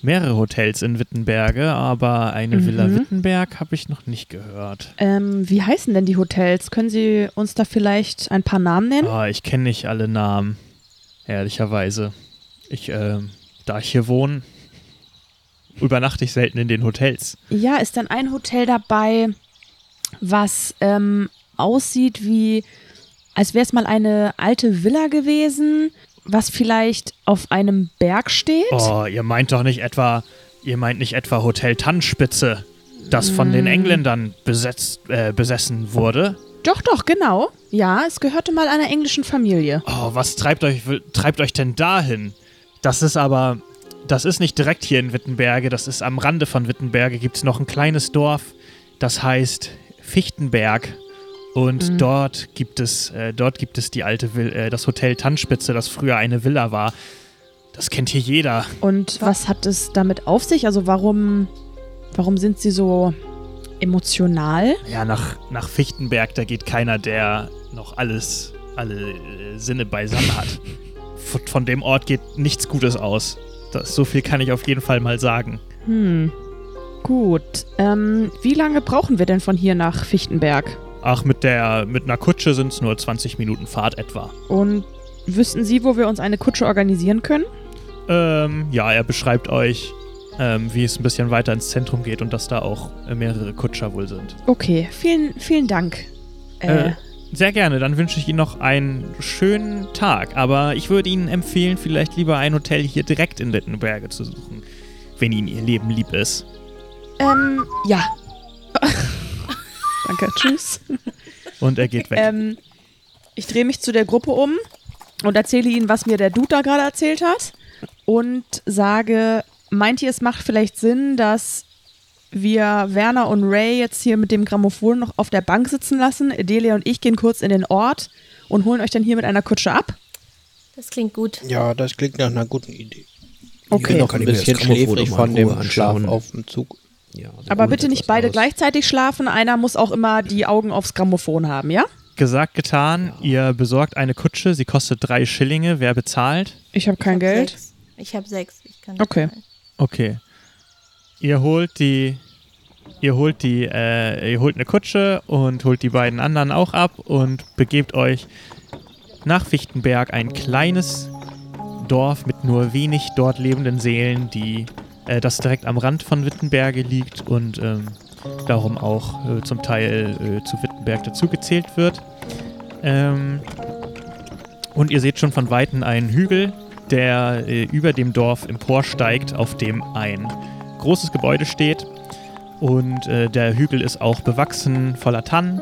mehrere Hotels in Wittenberge, aber eine Mhm. Villa Wittenberg habe ich noch nicht gehört. Ähm, wie heißen denn die Hotels? Können Sie uns da vielleicht ein paar Namen nennen? Ah, ich kenne nicht alle Namen, ehrlicherweise. Ich, ähm, da ich hier wohne, übernachte ich selten in den Hotels. Ja, ist dann ein Hotel dabei, was ähm, aussieht wie als wäre es mal eine alte Villa gewesen, was vielleicht auf einem Berg steht. Oh, ihr meint doch nicht etwa, ihr meint nicht etwa Hotel Tannenspitze, das von den Engländern besetzt, äh, besessen wurde? Doch, doch, genau. Ja, es gehörte mal einer englischen Familie. Oh, was treibt euch, treibt euch denn dahin? Das ist aber, das ist nicht direkt hier in Wittenberge, das ist am Rande von Wittenberge, gibt es noch ein kleines Dorf, das heißt Fichtenberg. Und dort gibt es, äh, dort gibt es die alte Vil äh, das Hotel Tannspitze, das früher eine Villa war. Das kennt hier jeder. Und was hat es damit auf sich? Also warum, warum sind sie so emotional? Ja, nach, nach Fichtenberg, da geht keiner, der noch alles, alle äh, Sinne beisammen hat. [LAUGHS] Von, von dem Ort geht nichts Gutes aus. Das, so viel kann ich auf jeden Fall mal sagen. Hm. Gut. Ähm, wie lange brauchen wir denn von hier nach Fichtenberg? Ach, mit der mit einer Kutsche sind es nur 20 Minuten Fahrt etwa. Und wüssten Sie, wo wir uns eine Kutsche organisieren können? Ähm, ja, er beschreibt euch, ähm, wie es ein bisschen weiter ins Zentrum geht und dass da auch äh, mehrere Kutscher wohl sind. Okay, vielen, vielen Dank. Äh, Äh, Sehr gerne, dann wünsche ich Ihnen noch einen schönen Tag. Aber ich würde Ihnen empfehlen, vielleicht lieber ein Hotel hier direkt in Wittenberge zu suchen, wenn Ihnen Ihr Leben lieb ist. ähm, ja. [LAUGHS] Danke, tschüss. Und er geht weg. Ähm, ich drehe mich zu der Gruppe um und erzähle ihnen, was mir der Dude da gerade erzählt hat. Und sage, meint ihr, es macht vielleicht Sinn, dass wir Werner und Ray jetzt hier mit dem Grammophon noch auf der Bank sitzen lassen? Delia und ich gehen kurz in den Ort und holen euch dann hier mit einer Kutsche ab. Das klingt gut. Ja, das klingt nach einer guten Idee. Okay. Ich bin noch ein bisschen Grammophon schläfrig von dem Schlaf auf dem Zug. Ja, also Aber bitte nicht beide aus. gleichzeitig schlafen. Einer muss auch immer die Augen aufs Grammophon haben, ja? Gesagt, getan. Ihr besorgt eine Kutsche. Sie kostet drei Schillinge. Wer bezahlt? Ich habe kein ich hab Geld. Sechs. Ich habe sechs. Ich kann Okay. zahlen. Okay. Ihr holt die. Ihr holt die, äh, ihr holt eine Kutsche und holt die beiden anderen auch ab und begebt euch nach Fichtenberg, ein kleines Dorf mit nur wenig dort lebenden Seelen, die äh, das direkt am Rand von Wittenberge liegt und ähm, darum auch äh, zum Teil äh, zu Wittenberg dazugezählt wird. Ähm, und ihr seht schon von Weitem einen Hügel, der äh, über dem Dorf emporsteigt, auf dem ein großes Gebäude steht. Und äh, der Hügel ist auch bewachsen, voller Tannen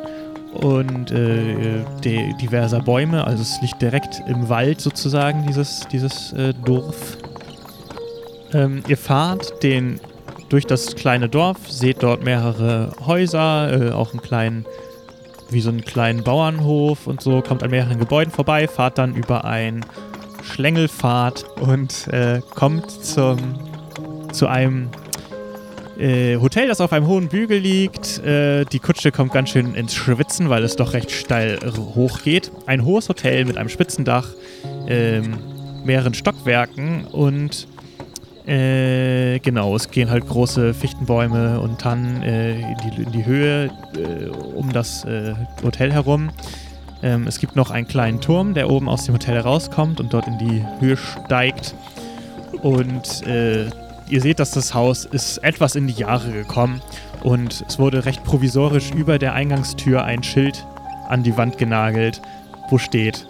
und äh, de diverser Bäume. Also es liegt direkt im Wald sozusagen, dieses, dieses äh, Dorf. Ähm, ihr fahrt den durch das kleine Dorf, seht dort mehrere Häuser, äh, auch einen kleinen, wie so einen kleinen Bauernhof und so, kommt an mehreren Gebäuden vorbei, fahrt dann über ein Schlängelpfad und äh, kommt zum, zu einem äh, Hotel, das auf einem hohen Bügel liegt. Äh, die Kutsche kommt ganz schön ins Schwitzen, weil es doch recht steil hoch geht. Ein hohes Hotel mit einem Spitzendach, ähm, mehreren Stockwerken und äh, genau, es gehen halt große Fichtenbäume und Tannen äh, in, die, in die Höhe äh, um das Hotel herum. Ähm, es gibt noch einen kleinen Turm, der oben aus dem Hotel herauskommt und dort in die Höhe steigt. Und äh, ihr seht, dass das Haus ist etwas in die Jahre gekommen und es wurde recht provisorisch über der Eingangstür ein Schild an die Wand genagelt, wo steht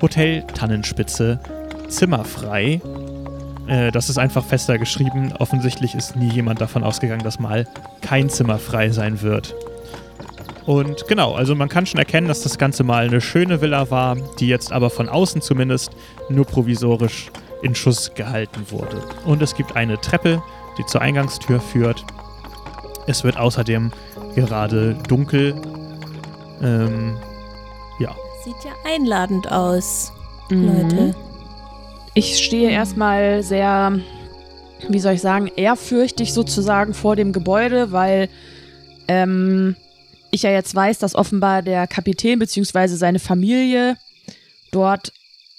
Hotel Tannenspitze, zimmerfrei. Äh, das ist einfach fester geschrieben. Offensichtlich ist nie jemand davon ausgegangen, dass mal kein Zimmer frei sein wird. Und genau, also man kann schon erkennen, dass das Ganze mal eine schöne Villa war, die jetzt aber von außen zumindest nur provisorisch in Schuss gehalten wurde. Und es gibt eine Treppe, die zur Eingangstür führt. Es wird außerdem gerade dunkel. Ähm, ja. Sieht ja einladend aus, Mhm. Leute. Ich stehe erstmal sehr, wie soll ich sagen, ehrfürchtig sozusagen vor dem Gebäude, weil ähm, ich ja jetzt weiß, dass offenbar der Kapitän bzw. seine Familie dort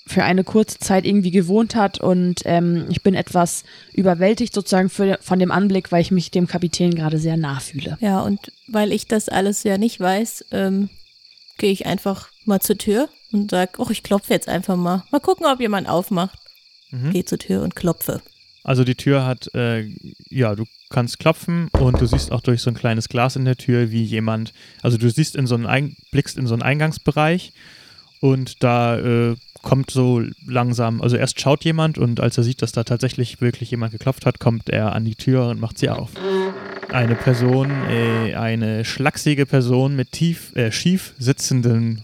für eine kurze Zeit irgendwie gewohnt hat und ähm, ich bin etwas überwältigt sozusagen für, von dem Anblick, weil ich mich dem Kapitän gerade sehr nah fühle. Ja, und weil ich das alles ja nicht weiß, ähm, gehe ich einfach mal zur Tür und sag, oh, ich klopfe jetzt einfach mal. Mal gucken, ob jemand aufmacht. Mhm. Gehe zur Tür und klopfe. Also die Tür hat, äh, ja, du kannst klopfen und du siehst auch durch so ein kleines Glas in der Tür, wie jemand, also du siehst in so einen, Ein blickst in so einen Eingangsbereich Und da äh, kommt so langsam, also erst schaut jemand und als er sieht, dass da tatsächlich wirklich jemand geklopft hat, kommt er an die Tür und macht sie auf. Eine Person, äh, eine schlachsige Person mit tief, äh, schief sitzenden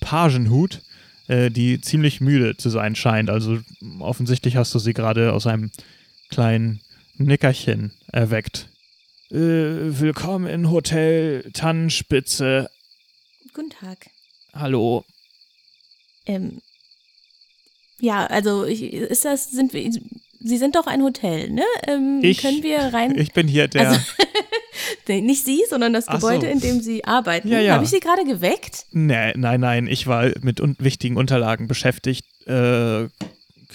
Pagenhut, äh, die ziemlich müde zu sein scheint. Also offensichtlich hast du sie gerade aus einem kleinen Nickerchen erweckt. Äh, willkommen in Hotel Tannenspitze. Guten Tag. Hallo. Ähm, ja, also ich, ist das, sind wir, Sie sind doch ein Hotel, ne? Ähm, Ich- können wir rein? [LAUGHS] Ich bin hier der. Also- [LAUGHS] nicht Sie, sondern das Ach so. Gebäude, in dem Sie arbeiten. Ja, ja. Habe ich Sie gerade geweckt? nee, nein, nein, ich war mit un wichtigen Unterlagen beschäftigt. Äh,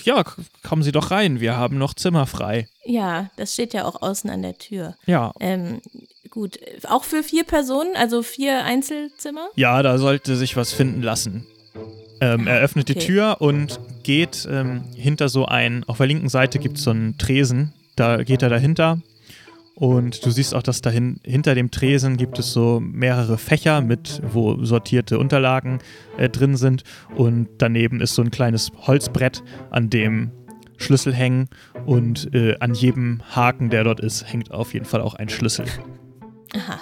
ja, kommen Sie doch rein. Wir haben noch Zimmer frei. Ja, das steht ja auch außen an der Tür. Ja. Ähm, gut, auch für vier Personen, also vier Einzelzimmer? Ja, da sollte sich was finden lassen. Ähm, er öffnet die okay. Tür und geht ähm, hinter so ein, auf der linken Seite gibt es so einen Tresen, da geht er dahinter und du siehst auch, dass dahin, hinter dem Tresen gibt es so mehrere Fächer mit, wo sortierte Unterlagen äh, drin sind und daneben ist so ein kleines Holzbrett, an dem Schlüssel hängen und äh, an jedem Haken, der dort ist, hängt auf jeden Fall auch ein Schlüssel. Aha.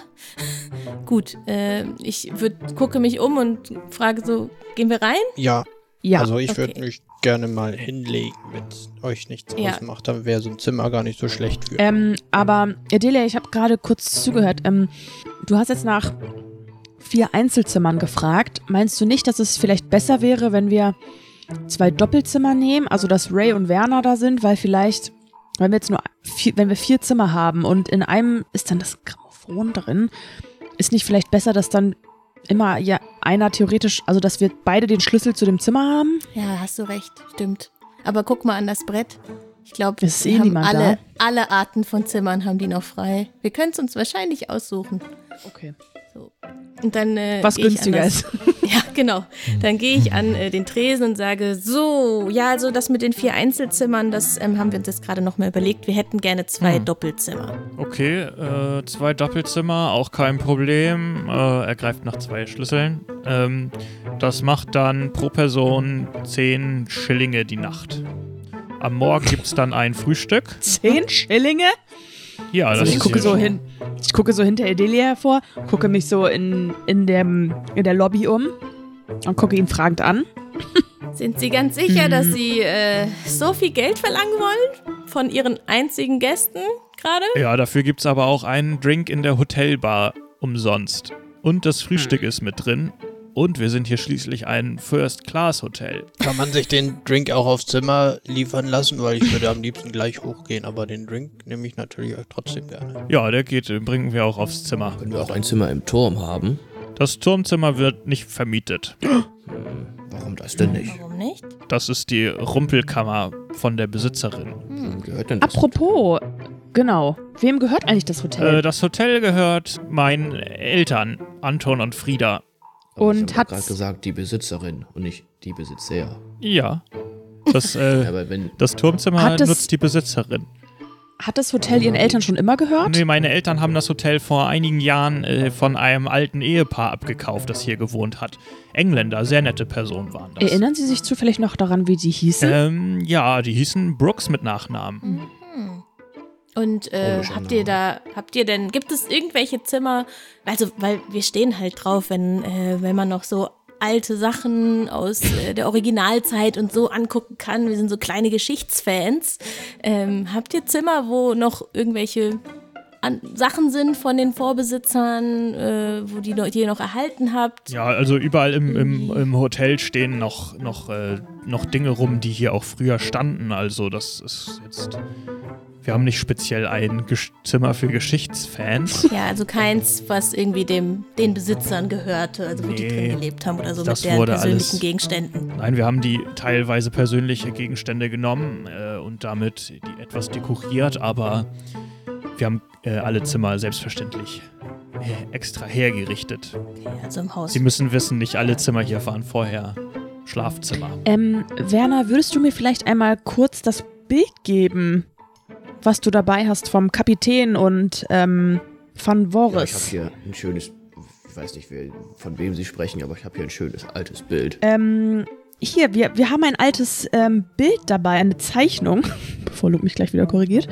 Gut, äh, ich würd, gucke mich um und frage so, gehen wir rein? Ja, Ja, also ich okay. würde mich gerne mal hinlegen, wenn euch nichts Ja. ausmacht. Dann wäre so ein Zimmer gar nicht so schlecht für. ähm, aber Adelia, ich habe gerade kurz zugehört. Ähm, du hast jetzt nach vier Einzelzimmern gefragt. Meinst du nicht, dass es vielleicht besser wäre, wenn wir zwei Doppelzimmer nehmen, also dass Ray und Werner da sind, weil vielleicht, wenn wir jetzt nur vier, wenn wir vier Zimmer haben und in einem ist dann das Grammophon drin, ist nicht vielleicht besser, dass dann immer ja einer theoretisch, also dass wir beide den Schlüssel zu dem Zimmer haben? Ja, hast du recht, stimmt. Aber guck mal an das Brett. Ich glaube, Ist eh wir haben alle, alle Arten von Zimmern haben die noch frei. Wir können es uns wahrscheinlich aussuchen. Okay. So. Und dann äh, Was günstiger ist. [LAUGHS] Ja, genau. Dann gehe ich an äh, den Tresen und sage, so, ja, also das mit den vier Einzelzimmern, das ähm, haben wir uns jetzt gerade noch mal überlegt. Wir hätten gerne zwei Hm. Doppelzimmer. Okay, äh, zwei Doppelzimmer, auch kein Problem. Äh, er greift nach zwei Schlüsseln. Ähm, das macht dann pro Person 10 Schillinge die Nacht. Am Morgen gibt es dann ein Frühstück. Zehn Schillinge? Ja, Also das ich ist gucke so hin, ich gucke so hinter Adelia hervor, gucke mich so in, in, dem, in der Lobby um und gucke ihn fragend an. [LAUGHS] Sind Sie ganz sicher, Mhm. dass Sie äh, so viel Geld verlangen wollen? Von Ihren einzigen Gästen gerade? Ja, dafür gibt es aber auch einen Drink in der Hotelbar umsonst. Und das Frühstück ist mit drin. Und wir sind hier schließlich ein First-Class-Hotel. Kann man sich den Drink auch aufs Zimmer liefern lassen, weil ich würde am liebsten gleich hochgehen, aber den Drink nehme ich natürlich trotzdem gerne. Ja, der geht, den bringen wir auch aufs Zimmer. Können wir auch ein Zimmer im Turm haben? Das Turmzimmer wird nicht vermietet. Warum das denn nicht? Warum nicht? Das ist die Rumpelkammer von der Besitzerin. Wem gehört denn das? Apropos, genau, wem gehört eigentlich das Hotel? Äh, das Hotel gehört meinen Eltern, Anton und Frieda. Aber und ich hat's- gerade gesagt, die Besitzerin und nicht die Besitzer. Ja. Das, äh, [LAUGHS] Aber wenn das Turmzimmer Hat das- nutzt die Besitzerin. Hat das Hotel ihren Eltern schon immer gehört? Nee, meine Eltern haben das Hotel vor einigen Jahren äh, von einem alten Ehepaar abgekauft, das hier gewohnt hat. Engländer, sehr nette Personen waren das. Erinnern Sie sich zufällig noch daran, wie die hießen? Ähm, ja, die hießen Brooks mit Nachnamen. Hm. Und äh, habt ihr da, habt ihr denn, gibt es irgendwelche Zimmer, also, weil wir stehen halt drauf, wenn, äh, wenn man noch so alte Sachen aus äh, der Originalzeit und so angucken kann. Wir sind so kleine Geschichtsfans. Ähm, habt ihr Zimmer, wo noch irgendwelche an Sachen sind von den Vorbesitzern, äh, wo die, noch, die ihr noch erhalten habt? Ja, also überall im, im, im Hotel stehen noch, noch, äh, noch Dinge rum, die hier auch früher standen. Also das ist jetzt. Wir haben nicht speziell ein Gesch Zimmer für Geschichtsfans. Ja, also keins, was irgendwie dem, den Besitzern gehörte, also wo die Nee, drin gelebt haben oder so das mit deren persönlichen alles- Gegenständen. Nein, wir haben die teilweise persönliche Gegenstände genommen äh, und damit die etwas dekoriert, aber wir haben äh, alle Zimmer selbstverständlich äh, extra hergerichtet. Okay, also im Haus. Sie müssen wissen, nicht alle Zimmer hier waren vorher Schlafzimmer. Ähm, Werner, würdest du mir vielleicht einmal kurz das Bild geben, was du dabei hast vom Kapitän und ähm, Van ja, ich habe Voris? hier ein schönes weiß nicht, wer, von wem Sie sprechen, aber ich habe hier ein schönes altes Bild. Ähm, hier, wir, wir haben ein altes ähm, Bild dabei, eine Zeichnung, [LAUGHS] bevor Luke mich gleich wieder korrigiert.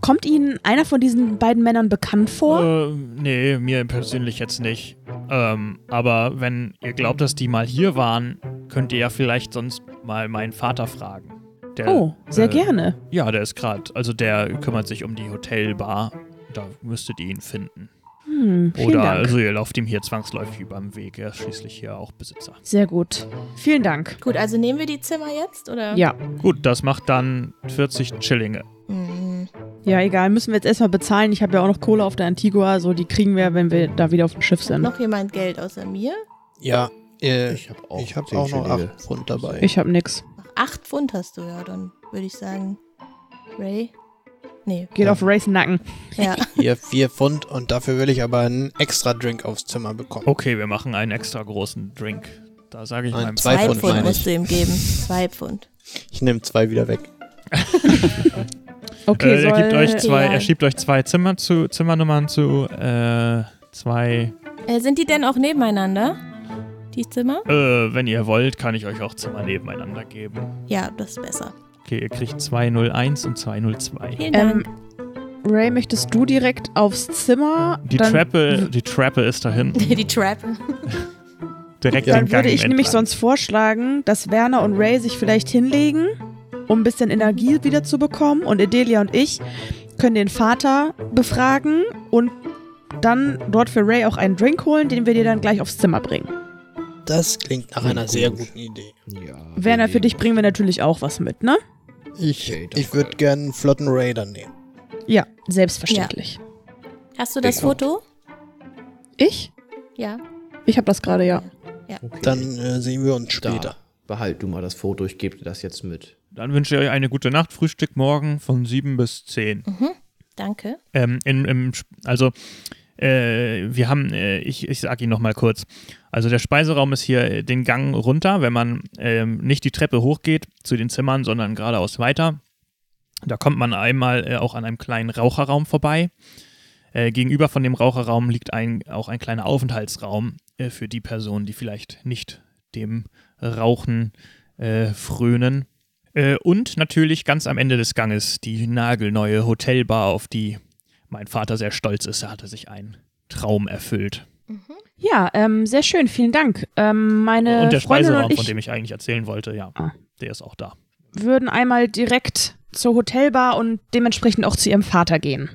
Kommt Ihnen einer von diesen beiden Männern bekannt vor? Äh, nee, mir persönlich jetzt nicht. Ähm, aber wenn ihr glaubt, dass die mal hier waren, könnt ihr ja vielleicht sonst mal meinen Vater fragen. Der, oh, sehr äh, gerne. Ja, der ist gerade, also der kümmert sich um die Hotelbar. Da müsstet ihr ihn finden. Hm, vielen Oder Dank. also ihr lauft ihm hier zwangsläufig über den Weg. Er ist schließlich hier auch Besitzer. Sehr gut. Vielen Dank. Gut, also nehmen wir die Zimmer jetzt, oder? Ja, Gut, das macht dann 40 Schillinge. Mhm. ja, egal. Müssen wir jetzt erstmal bezahlen. Ich habe ja auch noch Kohle auf der Antigua. So, die kriegen wir, wenn wir da wieder auf dem Schiff sind. Noch jemand Geld außer mir? Ja, äh, Ich habe auch, ich zehn auch noch Schillinge. 8 Pfund dabei. Ich habe nix. Ach, acht Pfund hast du ja, dann würde ich sagen. Ray? Nee. Geht auf Race Nacken. Ja. [LAUGHS] Hier 4 Pfund und dafür will ich aber einen extra Drink aufs Zimmer bekommen. Okay, wir machen einen extra großen Drink. Da sage ich Nein, meinem zwei Zwei Pfund Pfund musst ich. du ihm geben. Zwei Pfund. Ich nehme zwei wieder weg. [LAUGHS] Okay, äh, er gibt euch zwei, Ja. er schiebt euch zwei Zimmer zu, Zimmernummern zu, äh, zwei. Äh, sind die denn auch nebeneinander? Zimmer? Äh, wenn ihr wollt, kann ich euch auch Zimmer nebeneinander geben. Ja, das ist besser. Okay, ihr kriegt 201 und 202. Vielen Ähm, Dank. Ray, möchtest du direkt aufs Zimmer? Die Dann- Treppe, die Treppe ist da hinten, [LAUGHS] die Trap. direkt Dann den Gang würde ich nämlich entlang. sonst vorschlagen, dass Werner und Ray sich vielleicht hinlegen, um ein bisschen Energie wieder zu bekommen. Und Edelia und ich können den Vater befragen und dann dort für Ray auch einen Drink holen, den wir dir dann gleich aufs Zimmer bringen. Das klingt nach einer sehr guten Idee. Ja, Werner, für dich bringen wir natürlich auch was mit, ne? Ich, Okay, ich würde gerne einen flotten Raider nehmen. Ja, selbstverständlich. Hast du das Ich. Foto? Ich? Ja. Ich habe das gerade, ja. Okay. Dann äh, sehen wir uns da, später. behalt du mal das Foto, ich gebe dir das jetzt mit. Dann wünsche ich euch eine gute Nacht. Frühstück morgen von 7 bis 10. Mhm. Danke. Ähm, in, im, Sp- also, äh, wir haben, äh, ich, ich sage Ihnen nochmal kurz. Also, der Speiseraum ist hier äh, den Gang runter, wenn man ähm, nicht die Treppe hochgeht zu den Zimmern, sondern geradeaus weiter. Da kommt man einmal äh, auch an einem kleinen Raucherraum vorbei. Äh, gegenüber von dem Raucherraum liegt ein, auch ein kleiner Aufenthaltsraum äh, für die Personen, die vielleicht nicht dem Rauchen äh, frönen. Äh, und natürlich ganz am Ende des Ganges die nagelneue Hotelbar, auf die mein Vater sehr stolz ist. Er hatte sich einen Traum erfüllt. Ja, ähm, sehr schön, vielen Dank. Ähm, meine und der Freundin Speiseraum, und ich von dem ich eigentlich erzählen wollte, ja, Ah. der ist auch da. würden einmal direkt zur Hotelbar und dementsprechend auch zu ihrem Vater gehen.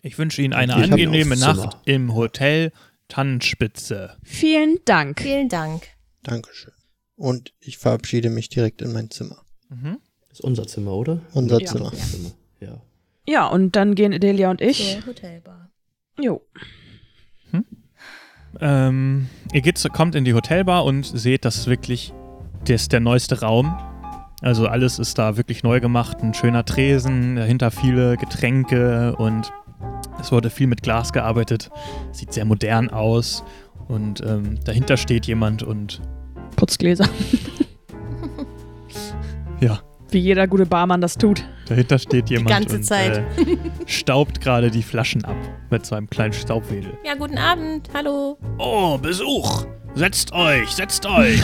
Ich wünsche Ihnen eine Ich angenehme Nacht im Hotel Tannenspitze. Vielen Dank. Vielen Dank. Dankeschön. Und ich verabschiede mich direkt in mein Zimmer. Mhm. Das ist unser Zimmer, oder? Unser Ja. Zimmer. Zimmer. Ja. Ja, und dann gehen Delia und ich. Zur Hotelbar. Jo. Ähm, ihr geht, kommt in die Hotelbar und seht, das ist wirklich das ist der neueste Raum. Also alles ist da wirklich neu gemacht, ein schöner Tresen, dahinter viele Getränke und es wurde viel mit Glas gearbeitet. Sieht sehr modern aus und ähm, dahinter steht jemand und Putzgläser. ja, Wie jeder gute Barmann das tut. dahinter steht jemand ganze und Zeit. Äh, staubt gerade die Flaschen ab mit so einem kleinen Staubwedel. Ja, guten Abend. Hallo. Oh, Besuch! Setzt euch, setzt euch!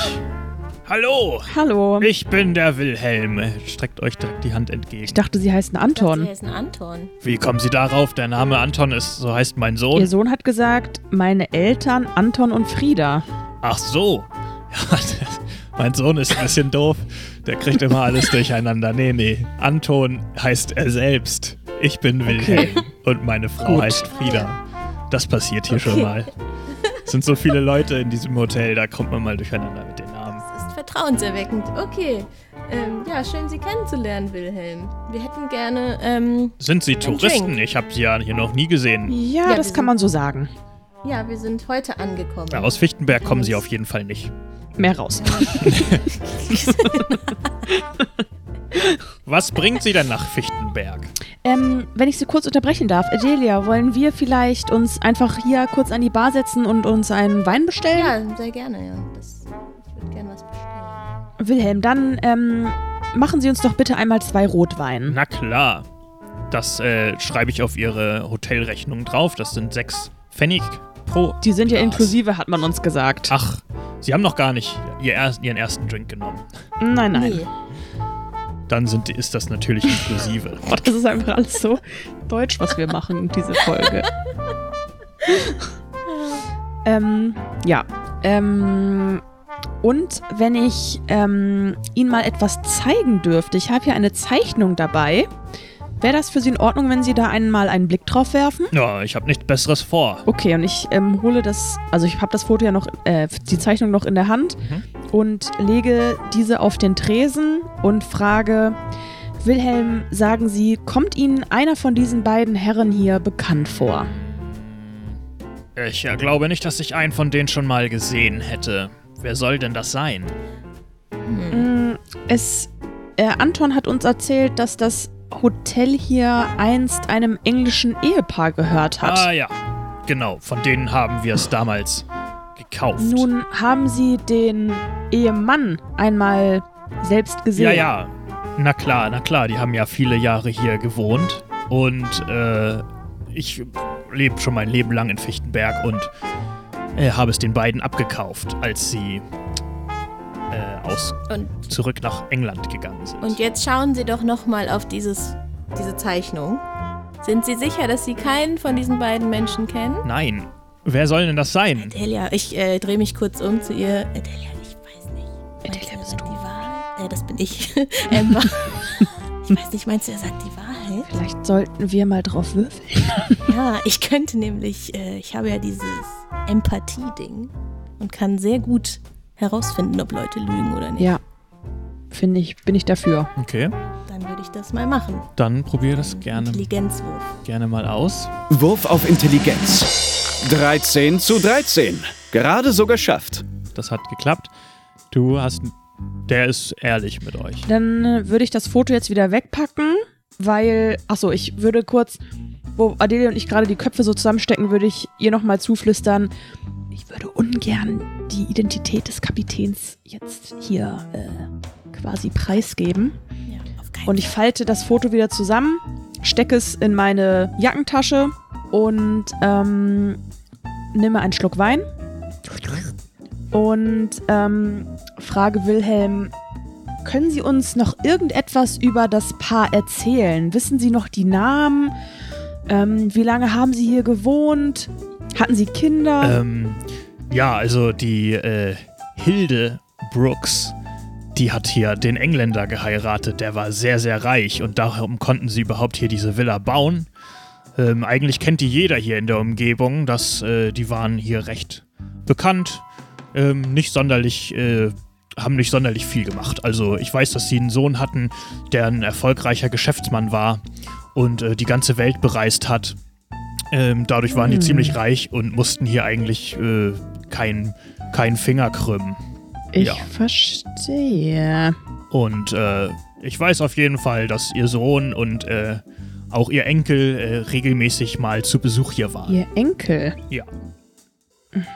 Hallo! Hallo. Ich bin der Wilhelm. Streckt euch direkt die Hand entgegen. Ich dachte, sie heißen Sie Anton. heißen Anton. Wie kommen Sie darauf? Der Name Anton ist, so heißt mein Ihr Sohn. Sohn hat gesagt, meine Eltern Anton und Frieda. Ach so. [LAUGHS] Ja, mein Sohn ist ein bisschen doof. Der kriegt immer alles durcheinander. Nee, nee. Anton heißt er selbst. Ich bin Wilhelm. Und meine Frau Gut. heißt Frieda. Das passiert hier schon Okay. mal. Es sind so viele Leute in diesem Hotel, da kommt man mal durcheinander mit den Namen. Das ist vertrauenserweckend. Okay. Ähm, ja, schön, Sie kennenzulernen, Wilhelm. Wir hätten gerne, ähm, Sind Sie Touristen? Drink. Ich habe Sie ja hier noch nie gesehen. Ja, Ja, das kann man so sagen. Ja, wir sind heute angekommen. Ja, aus Fichtenberg kommen Sie auf jeden Fall nicht. Mehr raus. [LAUGHS] Was bringt Sie denn nach Fichtenberg? Ähm, wenn ich Sie kurz unterbrechen darf, Adelia, wollen wir vielleicht uns einfach hier kurz an die Bar setzen und uns einen Wein bestellen? Ja, sehr gerne, ja. Das, ich würde gerne was bestellen. Wilhelm, dann ähm, machen Sie uns doch bitte einmal zwei Rotwein. Na klar. Das äh, schreibe ich auf Ihre Hotelrechnung drauf. Das sind sechs Pfennig pro. Die sind ja Glas. inklusive, hat man uns gesagt. Ach, Sie haben noch gar nicht Ihren ersten Drink genommen. Nein, nein. Nee. Dann sind, ist das natürlich inklusive. Boah, [LAUGHS] das ist einfach alles so deutsch, was wir machen, diese Folge. [LAUGHS] ähm, ja. Ähm, und wenn ich ähm, Ihnen mal etwas zeigen dürfte, ich habe hier eine Zeichnung dabei. Wäre das für Sie in Ordnung, wenn Sie da einmal einen Blick drauf werfen? Ja, ich habe nichts Besseres vor. Okay, und ich ähm, hole das, also ich habe das Foto ja noch, äh, die Zeichnung noch in der Hand Mhm. und lege diese auf den Tresen und frage, Wilhelm, sagen Sie, kommt Ihnen einer von diesen beiden Herren hier bekannt vor? Ich äh, glaube nicht, dass ich einen von denen schon mal gesehen hätte. Wer soll denn das sein? Mm, Es, äh, Anton hat uns erzählt, dass das Hotel hier einst einem englischen Ehepaar gehört hat. Ah ja, genau. Von denen haben wir es damals gekauft. Nun haben Sie den Ehemann einmal selbst gesehen. ja, ja. Na klar, na klar. Die haben ja viele Jahre hier gewohnt. Und äh, ich lebe schon mein Leben lang in Fichtenberg und äh, habe es den beiden abgekauft, als sie äh, aus Und, zurück nach England gegangen sind. und jetzt schauen Sie doch nochmal auf dieses, diese Zeichnung. Sind Sie sicher, dass Sie keinen von diesen beiden Menschen kennen? Nein. Wer soll denn das sein? Delia, ich äh, drehe mich kurz um zu ihr. Äh, Delia, ich weiß nicht. Meinst Delia, er bist du? die Wahrheit? Äh, das bin ich. [LAUGHS] Ich weiß nicht, meinst du, er sagt die Wahrheit? Vielleicht sollten wir mal drauf würfeln. Ja, ich könnte nämlich, äh, ich habe ja dieses Empathie-Ding und kann sehr gut herausfinden, ob Leute lügen oder nicht. Ja, finde ich, bin ich dafür. Okay, Dann würde ich das mal machen. dann probier das gerne, Intelligenzwurf. gerne mal aus. Wurf auf Intelligenz. 13 zu 13. Gerade so geschafft. Das hat geklappt. Du hast. Der ist ehrlich mit euch. Dann äh, würde ich das Foto jetzt wieder wegpacken, weil, achso, ich würde kurz, wo Adelia und ich gerade die Köpfe so zusammenstecken, würde ich ihr nochmal zuflüstern, ich würde ungern die Identität des Kapitäns jetzt hier äh, quasi preisgeben. Ja, Und ich falte das Foto wieder zusammen, stecke es in meine Jackentasche und ähm, nehme einen Schluck Wein und ähm, frage Wilhelm, können Sie uns noch irgendetwas über das Paar erzählen? Wissen Sie noch die Namen? Ähm, wie lange haben Sie hier gewohnt? Hatten Sie Kinder? Ähm, ja, also die äh, Hilde Brooks, die hat hier den Engländer geheiratet. Der war sehr, sehr reich und darum konnten sie überhaupt hier diese Villa bauen. Ähm, eigentlich kennt die jeder hier in der Umgebung. Das, äh, die waren hier recht bekannt. Ähm, nicht sonderlich, äh, haben nicht sonderlich viel gemacht. Also ich weiß, dass sie einen Sohn hatten, der ein erfolgreicher Geschäftsmann war und äh, die ganze Welt bereist hat. Ähm, dadurch waren die Hm. ziemlich reich und mussten hier eigentlich äh, keinen kein Finger krümmen. ich ja. verstehe. Und äh, ich weiß auf jeden Fall, dass ihr Sohn und äh, auch ihr Enkel äh, regelmäßig mal zu Besuch hier waren. Ihr Enkel. Ja.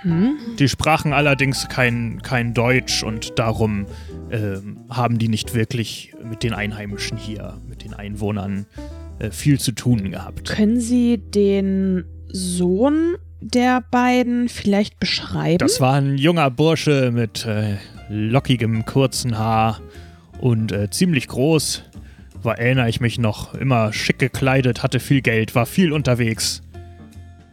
Mhm. Die sprachen allerdings kein, kein Deutsch und darum ähm, haben die nicht wirklich mit den Einheimischen hier, mit den Einwohnern viel zu tun gehabt. Können Sie den Sohn der beiden vielleicht beschreiben? Das war ein junger Bursche mit äh, lockigem, kurzen Haar und äh, ziemlich groß. War, erinnere ich mich noch, immer schick gekleidet, hatte viel Geld, war viel unterwegs.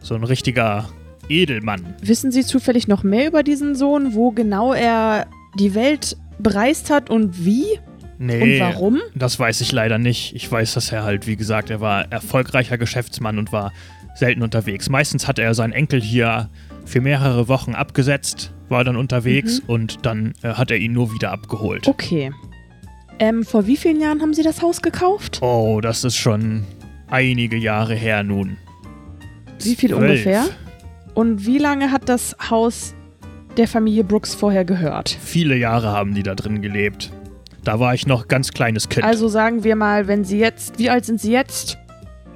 So ein richtiger Edelmann. Wissen Sie zufällig noch mehr über diesen Sohn, wo genau er die Welt bereist hat und wie Nee, und warum? das weiß ich leider nicht. Ich weiß, dass er halt, wie gesagt, er war erfolgreicher Geschäftsmann und war selten unterwegs. Meistens hatte er seinen Enkel hier für mehrere Wochen abgesetzt, war dann unterwegs Mhm. und dann äh, hat er ihn nur wieder abgeholt. Okay. Ähm, vor wie vielen Jahren haben Sie das Haus gekauft? Oh, das ist schon einige Jahre her nun. Wie viel Zwölf. ungefähr? Und wie lange hat das Haus der Familie Brooks vorher gehört? Viele Jahre haben die da drin gelebt. Da war ich noch ganz kleines Kind. Also sagen wir mal, wenn Sie jetzt, wie alt sind Sie jetzt?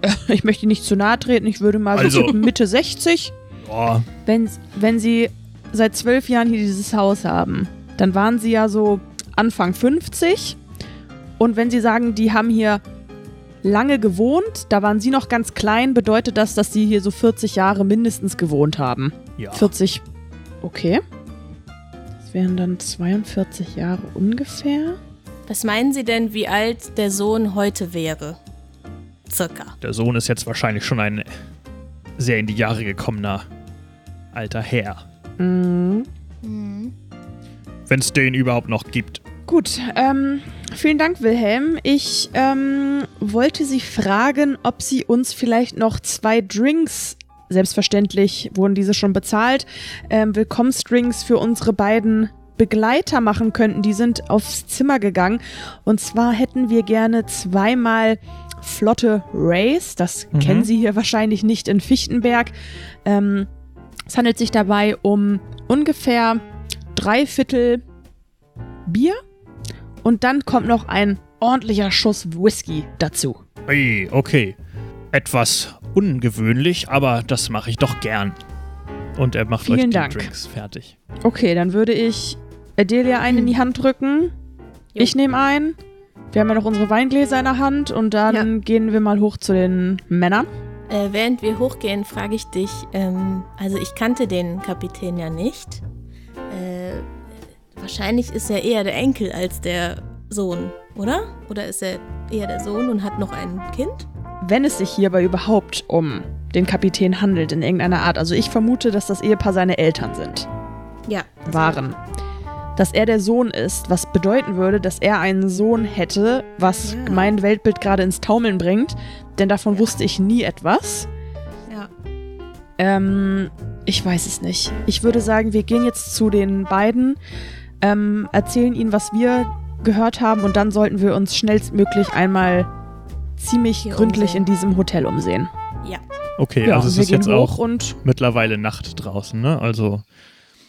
[LAUGHS] Ich möchte nicht zu nahe treten, ich würde mal so Also- Mitte 60. Boah, Wenn, wenn Sie seit zwölf Jahren hier dieses Haus haben, dann waren Sie ja so Anfang 50. Und wenn Sie sagen, die haben hier lange gewohnt. Da waren sie noch ganz klein. Bedeutet das, dass sie hier so 40 Jahre mindestens gewohnt haben? Ja. 40. Okay. Das wären dann 42 Jahre ungefähr. Was meinen Sie denn, wie alt der Sohn heute wäre? Circa. Der Sohn ist jetzt wahrscheinlich schon ein sehr in die Jahre gekommener alter Herr. Mhm. Wenn es den überhaupt noch gibt. Gut, ähm, vielen Dank, Wilhelm. Ich ähm, wollte Sie fragen, ob Sie uns vielleicht noch zwei Drinks, selbstverständlich wurden diese schon bezahlt, ähm, Willkommensdrinks für unsere beiden Begleiter machen könnten. Die sind aufs Zimmer gegangen. Und zwar hätten wir gerne zweimal flotte Rays. Das Mhm. kennen Sie hier wahrscheinlich nicht in Fichtenberg. Ähm, es handelt sich dabei um ungefähr drei Viertel Bier und dann kommt noch ein ordentlicher Schuss Whisky dazu. Ui, okay. Etwas ungewöhnlich, aber das mache ich doch gern. Und er macht euch Vielen die Dank. Drinks fertig. Okay, dann würde ich Adelia einen in die Hand drücken. Jo. Ich nehme einen. Wir haben ja noch unsere Weingläser in der Hand und dann gehen wir mal hoch zu den Männern. Äh, während wir hochgehen, frage ich dich, ähm, also ich kannte den Kapitän ja nicht. Äh, wahrscheinlich ist er eher der Enkel als der Sohn, oder? Oder ist er eher der Sohn und hat noch ein Kind? Wenn es sich hierbei überhaupt um den Kapitän handelt in irgendeiner Art, also ich vermute, dass das Ehepaar seine Eltern sind, Ja. waren. Dass er der Sohn ist, was bedeuten würde, dass er einen Sohn hätte, was Ja. mein Weltbild gerade ins Taumeln bringt, denn davon Ja. wusste ich nie etwas. Ja. Ähm, ich weiß es nicht. Ich würde sagen, wir gehen jetzt zu den beiden, ähm, erzählen ihnen, was wir gehört haben und dann sollten wir uns schnellstmöglich einmal ziemlich Hier gründlich umsehen. in diesem Hotel umsehen. Okay, ja, also es wir ist gehen jetzt hoch auch und mittlerweile Nacht draußen, ne? Also,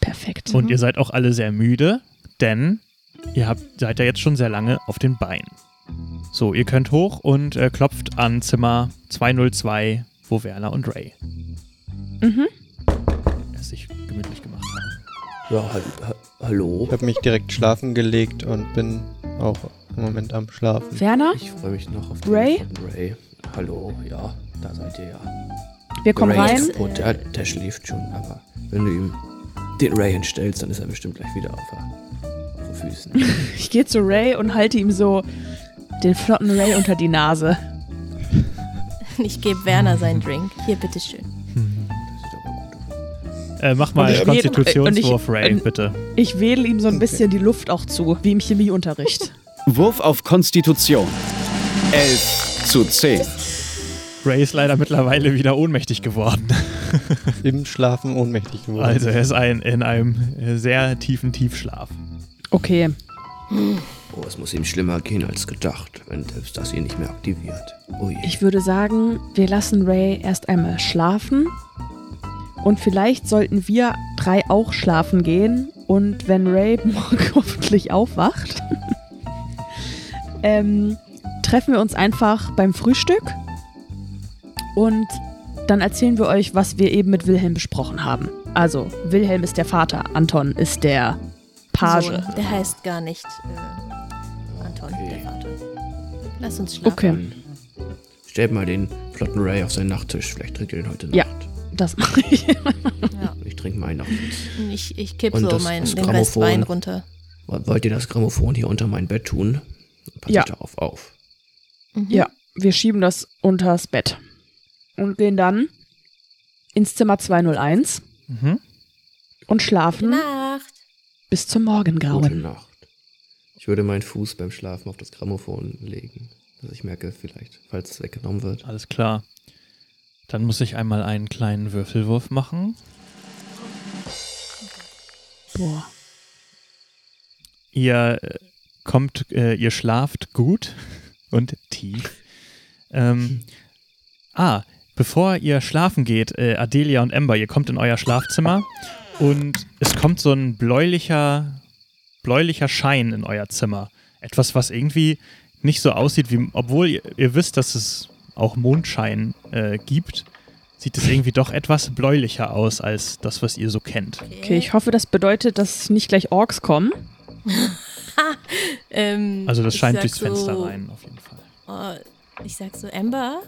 perfekt. und ihr seid auch alle sehr müde, denn ihr habt, seid ja jetzt schon sehr lange auf den Beinen. So, ihr könnt hoch und äh, klopft an Zimmer 202, wo Werner und Ray Mhm. es sich gemütlich gemacht haben. Ja, ha hallo. Ich habe mich direkt schlafen gelegt und bin auch im Moment am Schlafen. Werner, Ich freue mich noch auf Ray? von Ray. Hallo, ja, da seid ihr ja. wir kommen Ray rein. ist kaputt, der, der schläft schon, aber wenn du ihm den Ray hinstellst, dann ist er bestimmt gleich wieder auf, der, auf den Füßen. [LAUGHS] Ich gehe zu Ray und halte ihm so den flotten Ray unter die Nase. Ich gebe Werner seinen Drink. Hier, bitteschön. Äh, mach mal Konstitutionswurf, Ray, und- bitte. Ich wedel ihm so ein bisschen die Luft auch zu, wie im Chemieunterricht. [LAUGHS] Wurf auf Konstitution. 11 zu 10. Ray ist leider mittlerweile wieder ohnmächtig geworden. [LAUGHS] Im Schlafen ohnmächtig geworden. Also er ist ein, in einem sehr tiefen Tiefschlaf. Okay, Oh, es muss ihm schlimmer gehen als gedacht, wenn selbst das ihn nicht mehr aktiviert. Ui. ich würde sagen, wir lassen Ray erst einmal schlafen. Und vielleicht sollten wir drei auch schlafen gehen. Und wenn Ray [LAUGHS] morgen hoffentlich aufwacht, [LAUGHS] ähm, treffen wir uns einfach beim Frühstück. Und dann erzählen wir euch, was wir eben mit Wilhelm besprochen haben. Also, Wilhelm ist der Vater, Anton ist der Page. Sohn. Der heißt gar nicht äh, Anton, Okay. der Vater. Lass uns schlafen. Okay, stellt mal den flotten Ray auf seinen Nachttisch. Vielleicht trinkt er den heute Nacht. Ja. das mache ich. Ja. [LAUGHS] Ich trinke meinen jetzt. Ich, ich kipp Und so das- meinen, das den Rest. Wein runter. Wollt ihr das Grammophon hier unter mein Bett tun? Pass Ja. darauf auf. Mhm. Ja, wir schieben das unters Bett. Und gehen dann ins Zimmer 201 Mhm. und Gute schlafen Nacht. bis zum Gute Morgengrauen. Nacht. Ich würde meinen Fuß beim Schlafen auf das Grammophon legen. Dass ich merke, vielleicht, falls es weggenommen wird. Alles klar. Dann muss ich einmal einen kleinen Würfelwurf machen. Boah. Ihr äh, kommt, äh, ihr schlaft gut [LAUGHS] und tief. Ähm, ah, bevor ihr schlafen geht, äh, Adelia und Ember, ihr kommt in euer Schlafzimmer und es kommt so ein bläulicher, bläulicher Schein in euer Zimmer. Etwas, was irgendwie nicht so aussieht, wie, obwohl ihr, ihr wisst, dass es auch Mondschein äh, gibt, sieht es irgendwie doch etwas bläulicher aus als das, was ihr so kennt. Okay, ich hoffe, das bedeutet, dass nicht gleich Orks kommen. [LAUGHS] Ähm, Also das scheint durchs Fenster so, rein, auf jeden Fall. Oh, Ich sag so, Amber,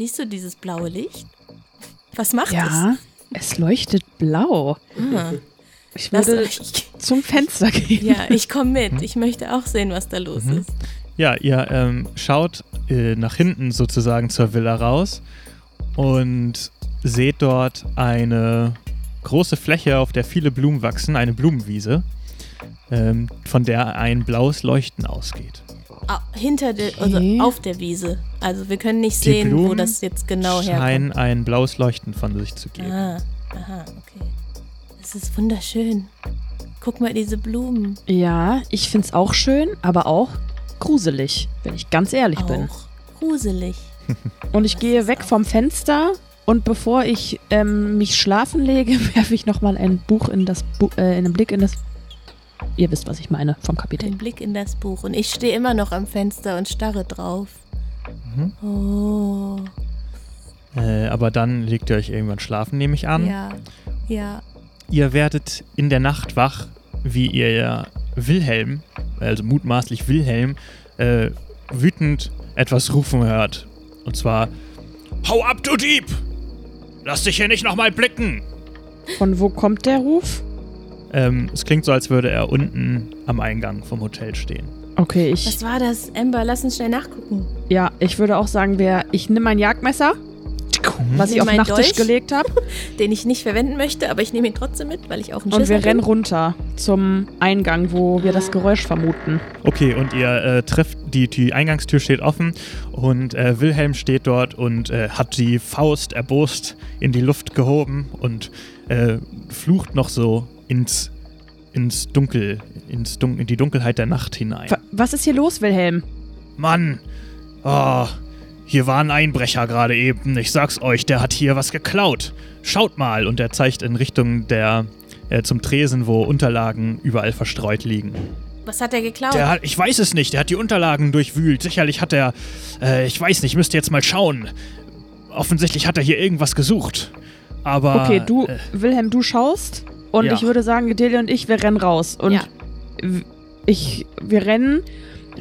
siehst du dieses blaue Licht? Was macht Ja, es leuchtet blau. es? Ah, Ich würde [LAUGHS] ich, zum Fenster gehen. ja, ich komme mit. Ich möchte auch sehen, was da los Mhm. ist. Ja, ihr ähm, schaut äh, nach hinten sozusagen zur Villa raus und seht dort eine große Fläche, auf der viele Blumen wachsen, eine Blumenwiese, ähm, von der ein blaues Leuchten ausgeht. Hinter der, also Okay. auf der Wiese. Also wir können nicht Die sehen, wo Blumen das jetzt genau herkommt. scheinen ein blaues Leuchten von sich zu geben. Ah, aha, okay. Es ist wunderschön. Guck mal diese Blumen. Ja, ich finde es auch schön, aber auch gruselig, wenn ich ganz ehrlich bin. Auch gruselig. [LAUGHS] Und ich gehe weg vom Fenster und bevor ich ähm, mich schlafen lege, [LAUGHS] werfe ich nochmal ein Buch in das Bu äh, einen Blick in das. Ihr wisst, was ich meine vom Kapitän. Den Blick in das Buch. Und ich stehe immer noch am Fenster und starre drauf. Mhm. Oh, Äh, aber dann legt ihr euch irgendwann schlafen, nehme ich an. ja, ja. Ihr werdet in der Nacht wach, wie ihr ja Wilhelm, also mutmaßlich Wilhelm, äh, wütend etwas rufen hört. Und zwar: Hau ab, du Dieb! Lass dich hier nicht nochmal blicken! Von wo kommt der Ruf? Ähm, es klingt so, als würde er unten am Eingang vom Hotel stehen. Okay, ich. Was war das? Amber, lass uns schnell nachgucken. Ja, ich würde auch sagen, wer. Ich nehme mein Jagdmesser, was ich auf den meinen Nachttisch Dolch. gelegt habe, [LAUGHS] Den ich nicht verwenden möchte, aber ich nehme ihn trotzdem mit, weil ich auch ein und Schisser wir rennen runter zum Eingang, wo wir das Geräusch vermuten. Okay, und ihr äh, trefft, die, die Eingangstür steht offen und äh, Wilhelm steht dort und äh, hat die Faust erbost in die Luft gehoben und äh, flucht noch so ins, ins Dunkel, ins Dun in die Dunkelheit der Nacht hinein. Wa- Was ist hier los, Wilhelm? Mann, oh, hier war ein Einbrecher gerade eben. Ich sag's euch, der hat hier was geklaut. Schaut mal. Und er zeigt in Richtung der, äh, zum Tresen, wo Unterlagen überall verstreut liegen. Was hat er geklaut? Der hat, ich weiß es nicht, der hat die Unterlagen durchwühlt. Sicherlich hat er, äh, ich weiß nicht, müsst ihr jetzt mal schauen. Offensichtlich hat er hier irgendwas gesucht. Aber. Okay, du, Äh, Wilhelm, du schaust und ja. ich würde sagen, Gedelia und ich, wir rennen raus. Und Ja. ich, wir rennen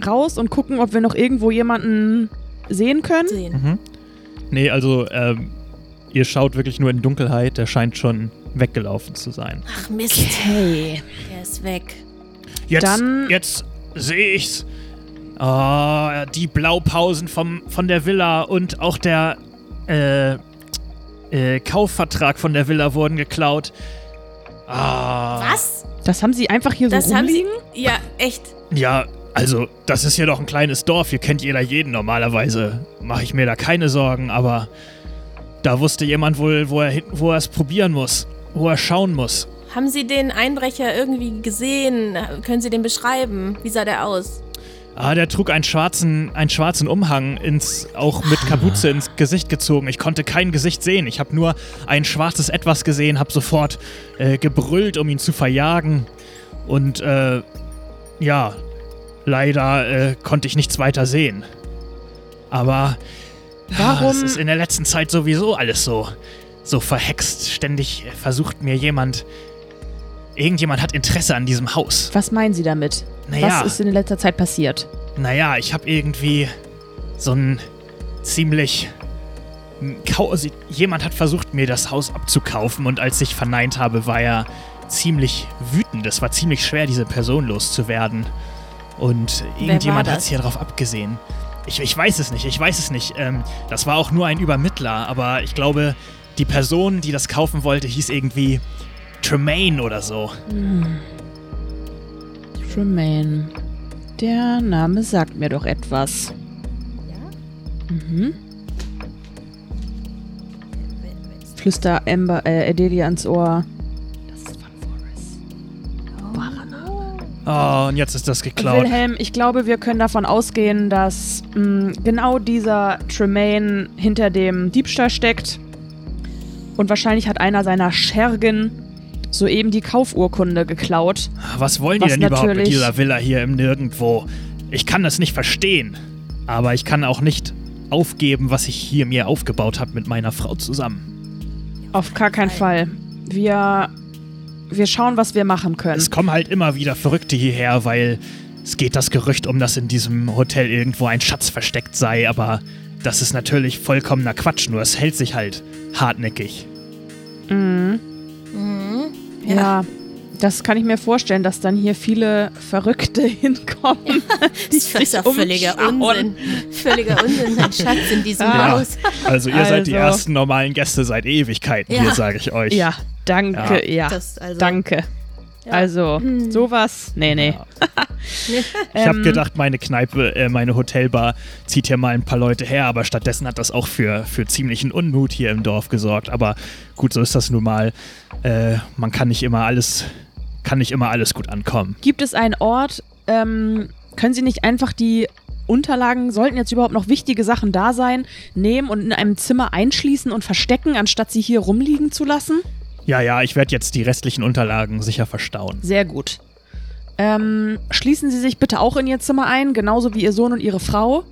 raus und gucken, ob wir noch irgendwo jemanden sehen können. sehen. mhm. Nee, also, ähm, ihr schaut wirklich nur in Dunkelheit. Der scheint schon weggelaufen zu sein. Ach Mist, Okay. er ist weg. Jetzt, Dann- jetzt sehe ich's. Ah, die Blaupausen vom, von der Villa und auch der äh, äh, Kaufvertrag von der Villa wurden geklaut. Ah. Was? Das haben sie einfach hier Das so haben sie. rumliegen? Ja, echt. Ja, also, das ist hier doch ein kleines Dorf. Hier kennt jeder jeden normalerweise. Mache ich mir da keine Sorgen, aber da wusste jemand wohl, wo er, hin- wo er es probieren muss. Wo er schauen muss. Haben Sie den Einbrecher irgendwie gesehen? Können Sie den beschreiben? Wie sah der aus? Ah, der trug einen schwarzen, einen schwarzen Umhang, ins, auch mit Kapuze ins Gesicht gezogen. Ich konnte kein Gesicht sehen. Ich habe nur ein schwarzes Etwas gesehen, habe sofort äh, gebrüllt, um ihn zu verjagen. Und äh, ja, leider äh, konnte ich nichts weiter sehen. Aber Warum- Ah, es ist in der letzten Zeit sowieso alles so, so verhext. Ständig versucht mir jemand. Irgendjemand hat Interesse an diesem Haus. Was meinen Sie damit? Naja. Was ist in letzter Zeit passiert? Naja, ich habe irgendwie so ein ziemlich. Kau also jemand hat versucht, mir das Haus abzukaufen und als ich verneint habe, war er ziemlich wütend. Es war ziemlich schwer, diese Person loszuwerden. Und irgendjemand hat sich hier darauf abgesehen. Ich, ich weiß es nicht, ich weiß es nicht. Ähm, das war auch nur ein Übermittler, aber ich glaube, die Person, die das kaufen wollte, hieß irgendwie Tremaine oder so. Tremaine. Der Name sagt mir doch etwas. Ja? Mhm. Flüster Amber, äh, Adelia ans Ohr. Das ist von Forrest. Wahrer Name. Oh, und jetzt ist das geklaut. Wilhelm, ich glaube, wir können davon ausgehen, dass mh, genau dieser Tremaine hinter dem Diebstahl steckt. Und wahrscheinlich hat einer seiner Schergen soeben die Kaufurkunde geklaut. Was wollen die Was denn überhaupt mit dieser Villa hier im Nirgendwo? Ich kann das nicht verstehen. Aber ich kann auch nicht aufgeben, was ich hier mir aufgebaut habe mit meiner Frau zusammen. Auf gar keinen Fall. Wir, wir schauen, was wir machen können. Es kommen halt immer wieder Verrückte hierher, weil es geht das Gerücht um, dass in diesem Hotel irgendwo ein Schatz versteckt sei, aber das ist natürlich vollkommener Quatsch, nur es hält sich halt hartnäckig. Mhm. Mhm. Ja. das kann ich mir vorstellen, dass dann hier viele Verrückte [LAUGHS] hinkommen. das ist doch völliger. Unsinn. Völliger Unsinn, ein Schatz in diesem Ja. Haus. Also ihr seid die Also. ersten normalen Gäste seit Ewigkeiten Ja. hier, sage ich euch. Ja, danke, ja. Das, also, danke. Ja. Also, Hm. sowas, nee, nee. [LAUGHS] Ich habe Ähm, gedacht, meine Kneipe, äh, meine Hotelbar zieht hier mal ein paar Leute her, aber stattdessen hat das auch für, für ziemlichen Unmut hier im Dorf gesorgt. Aber gut, so ist das nun mal. Äh, man kann nicht immer alles, kann nicht immer alles gut ankommen. Gibt es einen Ort, ähm, können Sie nicht einfach die Unterlagen, sollten jetzt überhaupt noch wichtige Sachen da sein, nehmen und in einem Zimmer einschließen und verstecken, anstatt sie hier rumliegen zu lassen? Ja, ja, ich werde jetzt die restlichen Unterlagen sicher verstauen. Sehr gut. Ähm, schließen Sie sich bitte auch in Ihr Zimmer ein, genauso wie Ihr Sohn und Ihre Frau.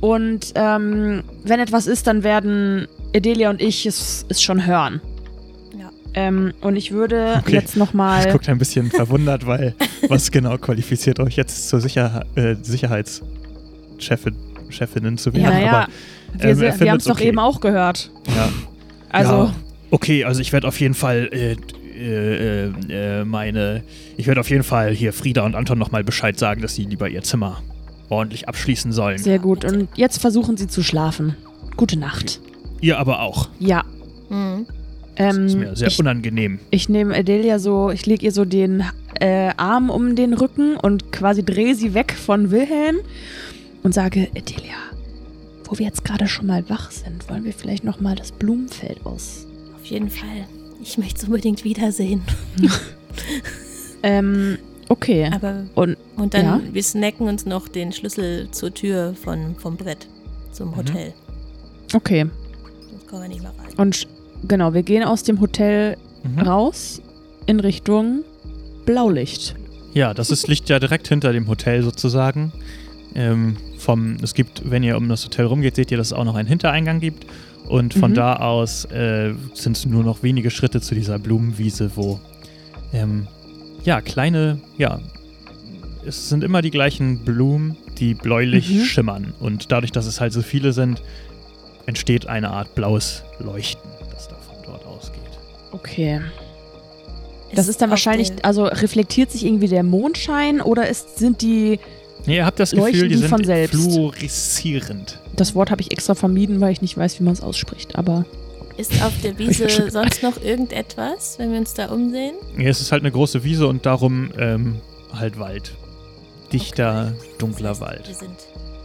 Und ähm, wenn etwas ist, dann werden Edelia und ich es, es schon hören. Ja. Ähm, und ich würde Okay. jetzt nochmal. Guckt ein bisschen verwundert, weil [LAUGHS] was genau qualifiziert euch jetzt zur Sicher äh, Sicherheitschefin Chefinnen zu werden? Ja, naja, Aber, wir, ähm, er wir haben es doch okay. eben auch gehört. ja. Also, Ja, okay, also ich werde auf jeden Fall äh, äh, äh, meine. Ich werde auf jeden Fall hier Frieda und Anton nochmal Bescheid sagen, dass sie lieber ihr Zimmer ordentlich abschließen sollen. sehr gut. Und jetzt versuchen Sie zu schlafen. Gute Nacht. Ihr aber auch. Ja. Mhm. Das ist Ähm, mir sehr ich unangenehm. ich nehme Adelia so, ich lege ihr so den äh, Arm um den Rücken und quasi drehe sie weg von Wilhelm und sage, Adelia, wo wir jetzt gerade schon mal wach sind, wollen wir vielleicht noch mal das Blumenfeld aus. Auf jeden Fall. Ich möchte es unbedingt wiedersehen. [LAUGHS] Ähm, okay. Aber Und und dann Ja. wir snacken uns noch den Schlüssel zur Tür von, vom Brett zum Mhm. Hotel. okay. Sonst kommen wir nicht mehr rein. Und genau, wir gehen aus dem Hotel Mhm. raus in Richtung Blaulicht. Ja, das ist Licht ja direkt hinter dem Hotel sozusagen. Ähm, vom, es gibt, wenn ihr um das Hotel rumgeht, seht ihr, dass es auch noch einen Hintereingang gibt. Und von Mhm. da aus äh, sind es nur noch wenige Schritte zu dieser Blumenwiese, wo ähm, ja kleine, ja, es sind immer die gleichen Blumen, die bläulich Mhm. schimmern. Und dadurch, dass es halt so viele sind, entsteht eine Art blaues Leuchten, das da von dort ausgeht. Okay. Das ist dann auf wahrscheinlich, also reflektiert sich irgendwie der Mondschein oder ist, sind die, Nee, ihr habt das Leuchten Gefühl, die die sind von selbst? fluoreszierend. das Wort habe ich extra vermieden, weil ich nicht weiß, wie man es ausspricht, aber Ist auf der [LAUGHS] Wiese sonst noch irgendetwas, wenn wir uns da umsehen? Ja, es ist halt eine große Wiese und darum ähm, halt Wald. Dichter, dunkler Das heißt, Wald. Wir sind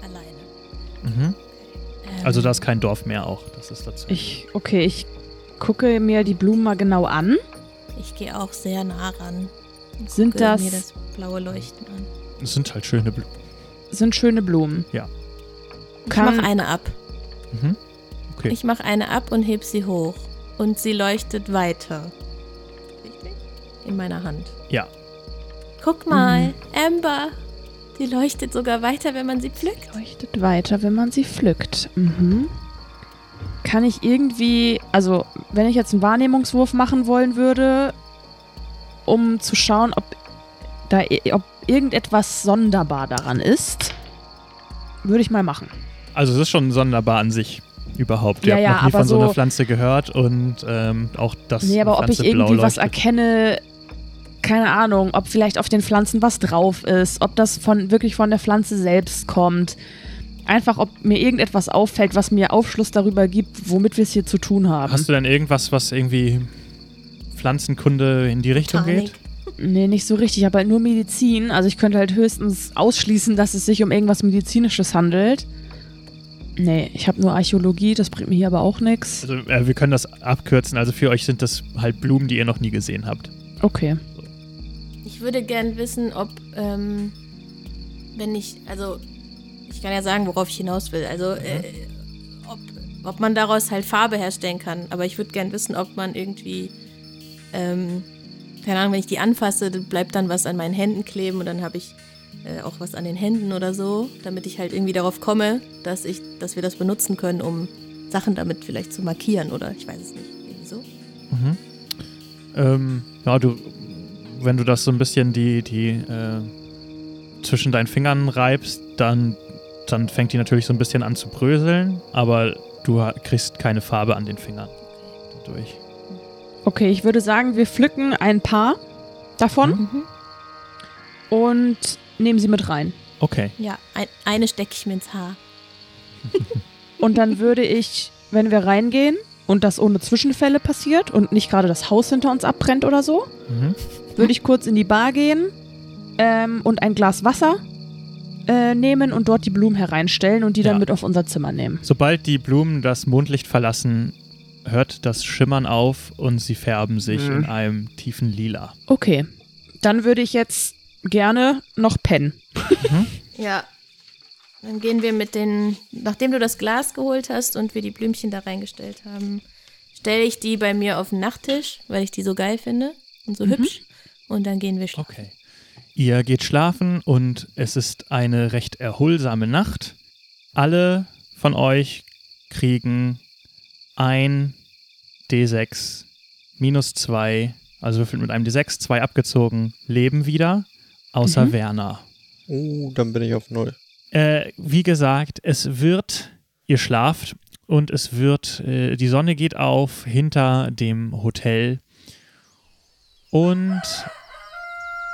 alleine. Mhm. Ähm, Also da ist kein Dorf mehr auch. Das ist dazu. ich, okay, ich gucke mir die Blumen mal genau an. Ich gehe auch sehr nah ran. und Sind gucke das- mir das blaue Leuchten an. Es sind halt schöne Blumen. Sind schöne Blumen. Ich Kann- mache eine ab. Mhm. Okay. Ich mache eine ab und heb sie hoch. Und sie leuchtet weiter. Richtig? In meiner Hand. Ja. Guck mal, Amber. Die leuchtet sogar weiter, wenn man sie pflückt. Leuchtet weiter, wenn man sie pflückt. Mhm. Kann ich irgendwie, also wenn ich jetzt einen Wahrnehmungswurf machen wollen würde, um zu schauen, ob da ob irgendetwas sonderbar daran ist, würde ich mal machen. Also es ist schon sonderbar an sich überhaupt. Ihr Ja, habt ja, noch nie von so einer so- Pflanze gehört und ähm, auch das Nee, aber ob ich Pflanze blau irgendwie was leuchtet. erkenne, keine Ahnung, ob vielleicht auf den Pflanzen was drauf ist, ob das von wirklich von der Pflanze selbst kommt. Einfach, ob mir irgendetwas auffällt, was mir Aufschluss darüber gibt, womit wir es hier zu tun haben. Hast du denn irgendwas, was irgendwie Pflanzenkunde in die Richtung Botanik. geht? Nee, nicht so richtig, aber nur Medizin. Also ich könnte halt höchstens ausschließen, dass es sich um irgendwas Medizinisches handelt. Nee, ich habe nur Archäologie, das bringt mir hier aber auch nichts. Also äh, wir können das abkürzen. Also für euch sind das halt Blumen, die ihr noch nie gesehen habt. Okay. Ich würde gern wissen, ob, ähm, wenn ich, also, ich kann ja sagen, worauf ich hinaus will. Also, äh, ob, ob man daraus halt Farbe herstellen kann. Aber ich würde gern wissen, ob man irgendwie, ähm, keine Ahnung, wenn ich die anfasse, bleibt dann was an meinen Händen kleben und dann habe ich äh, auch was an den Händen oder so, damit ich halt irgendwie darauf komme, dass ich, dass wir das benutzen können, um Sachen damit vielleicht zu markieren oder ich weiß es nicht. Irgendwie so. Mhm. Ähm, ja, du, wenn du das so ein bisschen die, die, äh, zwischen deinen Fingern reibst, dann, dann fängt die natürlich so ein bisschen an zu bröseln, aber du kriegst keine Farbe an den Fingern dadurch. Okay, ich würde sagen, wir pflücken ein paar davon Mhm. und nehmen sie mit rein. Okay. Ja, ein, eine stecke ich mir ins Haar. [LAUGHS] Und dann würde ich, wenn wir reingehen und das ohne Zwischenfälle passiert und nicht gerade das Haus hinter uns abbrennt oder so, Mhm. würde ich kurz in die Bar gehen ähm, und ein Glas Wasser äh, nehmen und dort die Blumen hereinstellen und die dann Ja. mit auf unser Zimmer nehmen. Sobald die Blumen das Mondlicht verlassen, hört das Schimmern auf und sie färben sich Mhm. in einem tiefen Lila. Okay, dann würde ich jetzt gerne noch pennen. [LAUGHS] Ja. Dann gehen wir mit den, nachdem du das Glas geholt hast und wir die Blümchen da reingestellt haben, stelle ich die bei mir auf den Nachttisch, weil ich die so geil finde und so hübsch. Und dann gehen wir schlafen. Okay. Ihr geht schlafen und es ist eine recht erholsame Nacht. Alle von euch kriegen ein D6 minus zwei, also würfelt mit einem D6, zwei abgezogen, Leben wieder, außer Mhm. Werner. Oh, dann bin ich auf Null. Äh, wie gesagt, es wird, ihr schlaft und es wird, äh, die Sonne geht auf hinter dem Hotel und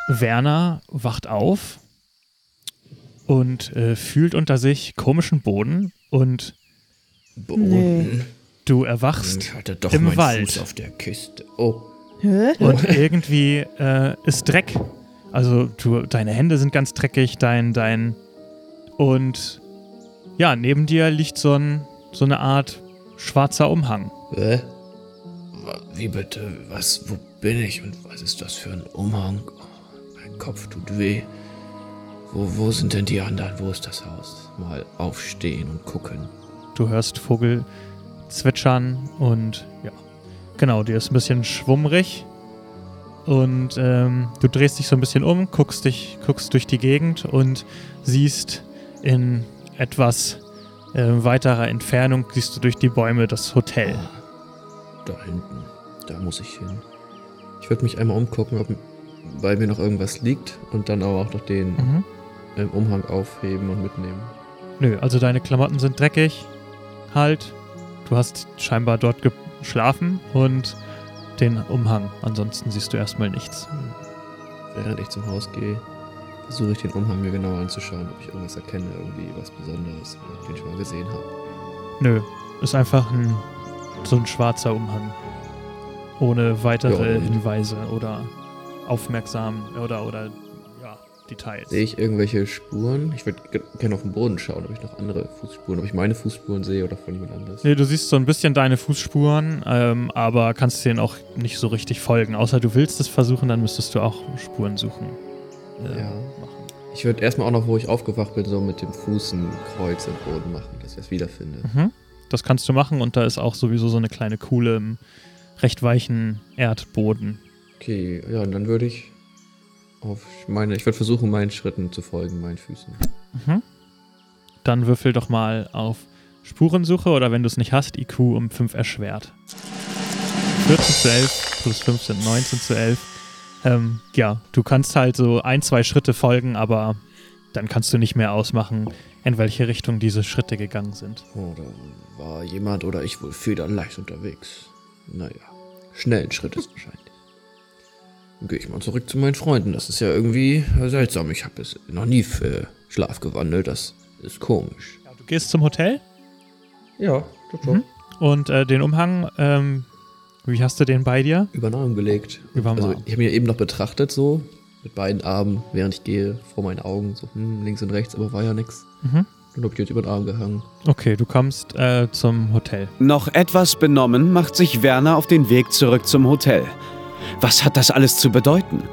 Werner wacht auf und äh, fühlt unter sich komischen Boden und Boden. Du erwachst Ich hatte doch im Wald. Fuß auf der Kiste. Oh, Hä? und irgendwie äh, ist Dreck. Also du, deine Hände sind ganz dreckig, dein, dein und ja, neben dir liegt so, ein, so eine Art schwarzer Umhang. hä? Wie bitte? Was? Wo bin ich? Und was ist das für ein Umhang? Oh, mein Kopf tut weh. Wo, wo sind denn die anderen? Wo ist das Haus? Mal aufstehen und gucken. Du hörst Vogel zwitschern und ja, genau, dir ist ein bisschen schwummrig und ähm, du drehst dich so ein bisschen um, guckst dich, guckst durch die Gegend und siehst in etwas äh, weiterer Entfernung siehst du durch die Bäume das Hotel. Da hinten. Da muss ich hin. Ich würde mich einmal umgucken, ob bei mir noch irgendwas liegt und dann aber auch noch den Mhm. ähm, Umhang aufheben und mitnehmen. Nö, also deine Klamotten sind dreckig. Halt. Du hast scheinbar dort geschlafen und den Umhang. Ansonsten siehst du erstmal nichts. Während ich zum Haus gehe, versuche ich den Umhang mir genauer anzuschauen, ob ich irgendwas erkenne, irgendwie was Besonderes, den ich schon mal gesehen habe. Nö, ist einfach ein, so ein schwarzer Umhang. Ohne weitere Ja, Hinweise oder aufmerksam oder, oder Details. Sehe ich irgendwelche Spuren? Ich würde gerne auf den Boden schauen, ob ich noch andere Fußspuren, ob ich meine Fußspuren sehe oder von jemand anderes. Nee, du siehst so ein bisschen deine Fußspuren, ähm, aber kannst denen auch nicht so richtig folgen. Außer du willst es versuchen, dann müsstest du auch Spuren suchen. äh, Ja. Machen. Ich würde erstmal auch noch, wo ich aufgewacht bin, so mit dem Fuß ein Kreuz im Boden machen, dass ich es wiederfinde. Mhm. Das kannst du machen und da ist auch sowieso so eine kleine Kuhle im recht weichen Erdboden. Okay, ja, und dann würde ich auf meine, ich würde versuchen, meinen Schritten zu folgen, meinen Füßen. Mhm. Dann würfel doch mal auf Spurensuche oder wenn du es nicht hast, IQ um 5 erschwert. 14 zu 11 plus 5 sind 19 zu 11. Ähm, ja, du kannst halt so ein, zwei Schritte folgen, aber dann kannst du nicht mehr ausmachen, in welche Richtung diese Schritte gegangen sind. Oh, da war jemand oder ich wohl federleicht unterwegs. Naja, schnellen Schritt ist wahrscheinlich. Dann gehe ich mal zurück zu meinen Freunden. Das ist ja irgendwie äh, seltsam. Ich habe es noch nie für Schlaf gewandelt. Das ist komisch. Du gehst zum Hotel Ja, doch, Mhm. und äh, den Umhang, ähm, wie hast du den bei dir? Über den Arm gelegt. Über den Also ich habe mir eben noch betrachtet so, mit beiden Armen, während ich gehe, vor meinen Augen, so hm, links und rechts, aber war ja nix. Mhm. Dann hab ich jetzt über den Arm gehangen. Okay, du kommst äh, zum Hotel. Noch etwas benommen macht sich Werner auf den Weg zurück zum Hotel. Was hat das alles zu bedeuten?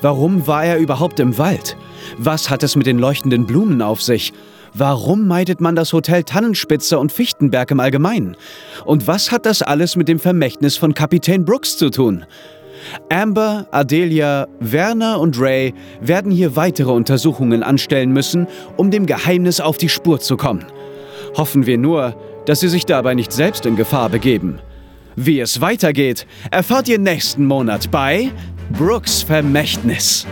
Warum war er überhaupt im Wald? Was hat es mit den leuchtenden Blumen auf sich? Warum meidet man das Hotel Tannenspitze und Fichtenberg im Allgemeinen? Und was hat das alles mit dem Vermächtnis von Kapitän Brooks zu tun? Amber, Adelia, Werner und Ray werden hier weitere Untersuchungen anstellen müssen, um dem Geheimnis auf die Spur zu kommen. Hoffen wir nur, dass sie sich dabei nicht selbst in Gefahr begeben. Wie es weitergeht, erfahrt ihr nächsten Monat bei Brooks Vermächtnis.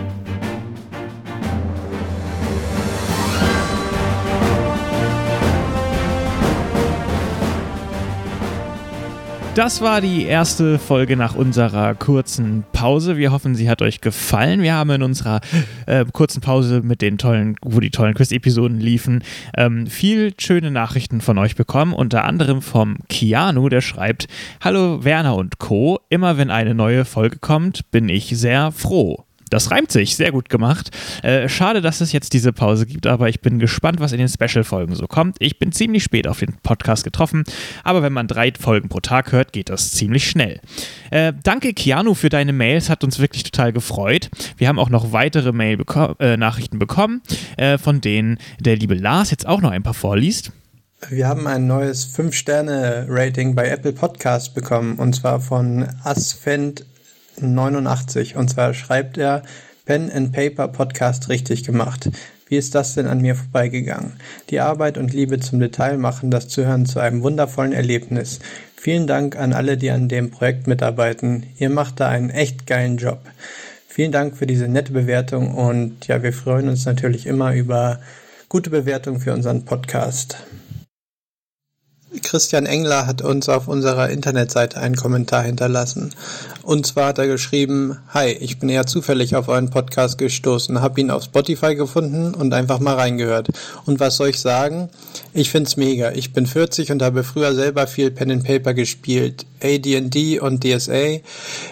Das war die erste Folge nach unserer kurzen Pause. Wir hoffen, sie hat euch gefallen. Wir haben in unserer äh, kurzen Pause mit den tollen, wo die tollen Quiz-Episoden liefen, ähm, viel schöne Nachrichten von euch bekommen. Unter anderem vom Keanu, der schreibt: Hallo Werner und Co. Immer wenn eine neue Folge kommt, bin ich sehr froh. Das reimt sich, sehr gut gemacht. Äh, schade, dass es jetzt diese Pause gibt, aber ich bin gespannt, was in den Special-Folgen so kommt. Ich bin ziemlich spät auf den Podcast getroffen, aber wenn man drei Folgen pro Tag hört, geht das ziemlich schnell. Äh, danke, Keanu, für deine Mails, hat uns wirklich total gefreut. Wir haben auch noch weitere Mail beko äh, bekommen, äh, von denen der liebe Lars jetzt auch noch ein paar vorliest. Wir haben ein neues 5-Sterne-Rating bei Apple Podcast bekommen und zwar von Asfend 89. Und zwar schreibt er Pen and Paper Podcast richtig gemacht. Wie ist das denn an mir vorbeigegangen? Die Arbeit und Liebe zum Detail machen das Zuhören zu einem wundervollen Erlebnis. Vielen Dank an alle, die an dem Projekt mitarbeiten. Ihr macht da einen echt geilen Job. Vielen Dank für diese nette Bewertung und ja, wir freuen uns natürlich immer über gute Bewertungen für unseren Podcast. Christian Engler hat uns auf unserer Internetseite einen Kommentar hinterlassen. Und zwar hat er geschrieben, Hi, ich bin eher zufällig auf euren Podcast gestoßen, habe ihn auf Spotify gefunden und einfach mal reingehört. Und was soll ich sagen? Ich find's mega. Ich bin 40 und habe früher selber viel Pen and Paper gespielt, AD&D und DSA.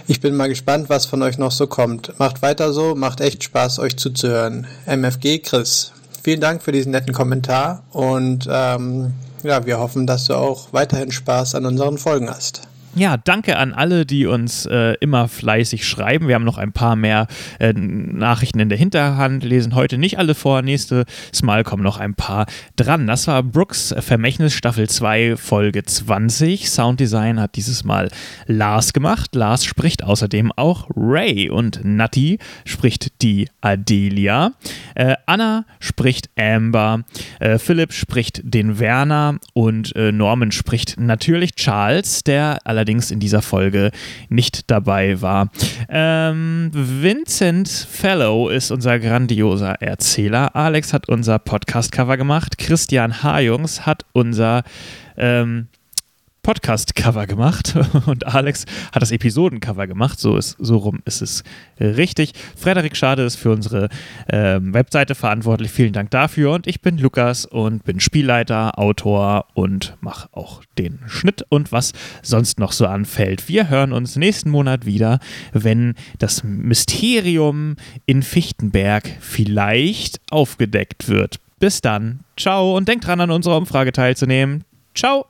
Ich bin mal gespannt, was von euch noch so kommt. Macht weiter so, macht echt Spaß, euch zuzuhören. MFG Chris. Vielen Dank für diesen netten Kommentar und ähm, ja, wir hoffen, dass du auch weiterhin Spaß an unseren Folgen hast. Ja, danke an alle, die uns äh, immer fleißig schreiben. Wir haben noch ein paar mehr äh, Nachrichten in der Hinterhand, lesen heute nicht alle vor. Nächstes Mal kommen noch ein paar dran. Das war Brooks Vermächtnis Staffel 2, Folge 20. Sounddesign hat dieses Mal Lars gemacht. Lars spricht außerdem auch Ray und Natti spricht die Adelia. Äh, Anna spricht Amber. Äh, Philipp spricht den Werner und äh, Norman spricht natürlich Charles, der allerdings allerdings in dieser Folge nicht dabei war. Ähm, Vincent Fellow ist unser grandioser Erzähler. Alex hat unser Podcast-Cover gemacht. Christian Hajungs hat unser ähm, Podcast-Cover gemacht [LAUGHS] und Alex hat das Episoden-Cover gemacht. So, ist, so rum ist es richtig. Frederik Schade ist für unsere ähm, Webseite verantwortlich. Vielen Dank dafür. Und ich bin Lukas und bin Spielleiter, Autor und mache auch den Schnitt und was sonst noch so anfällt. Wir hören uns nächsten Monat wieder, wenn das Mysterium in Fichtenberg vielleicht aufgedeckt wird. Bis dann. Ciao und denkt dran, an unserer Umfrage teilzunehmen. Ciao.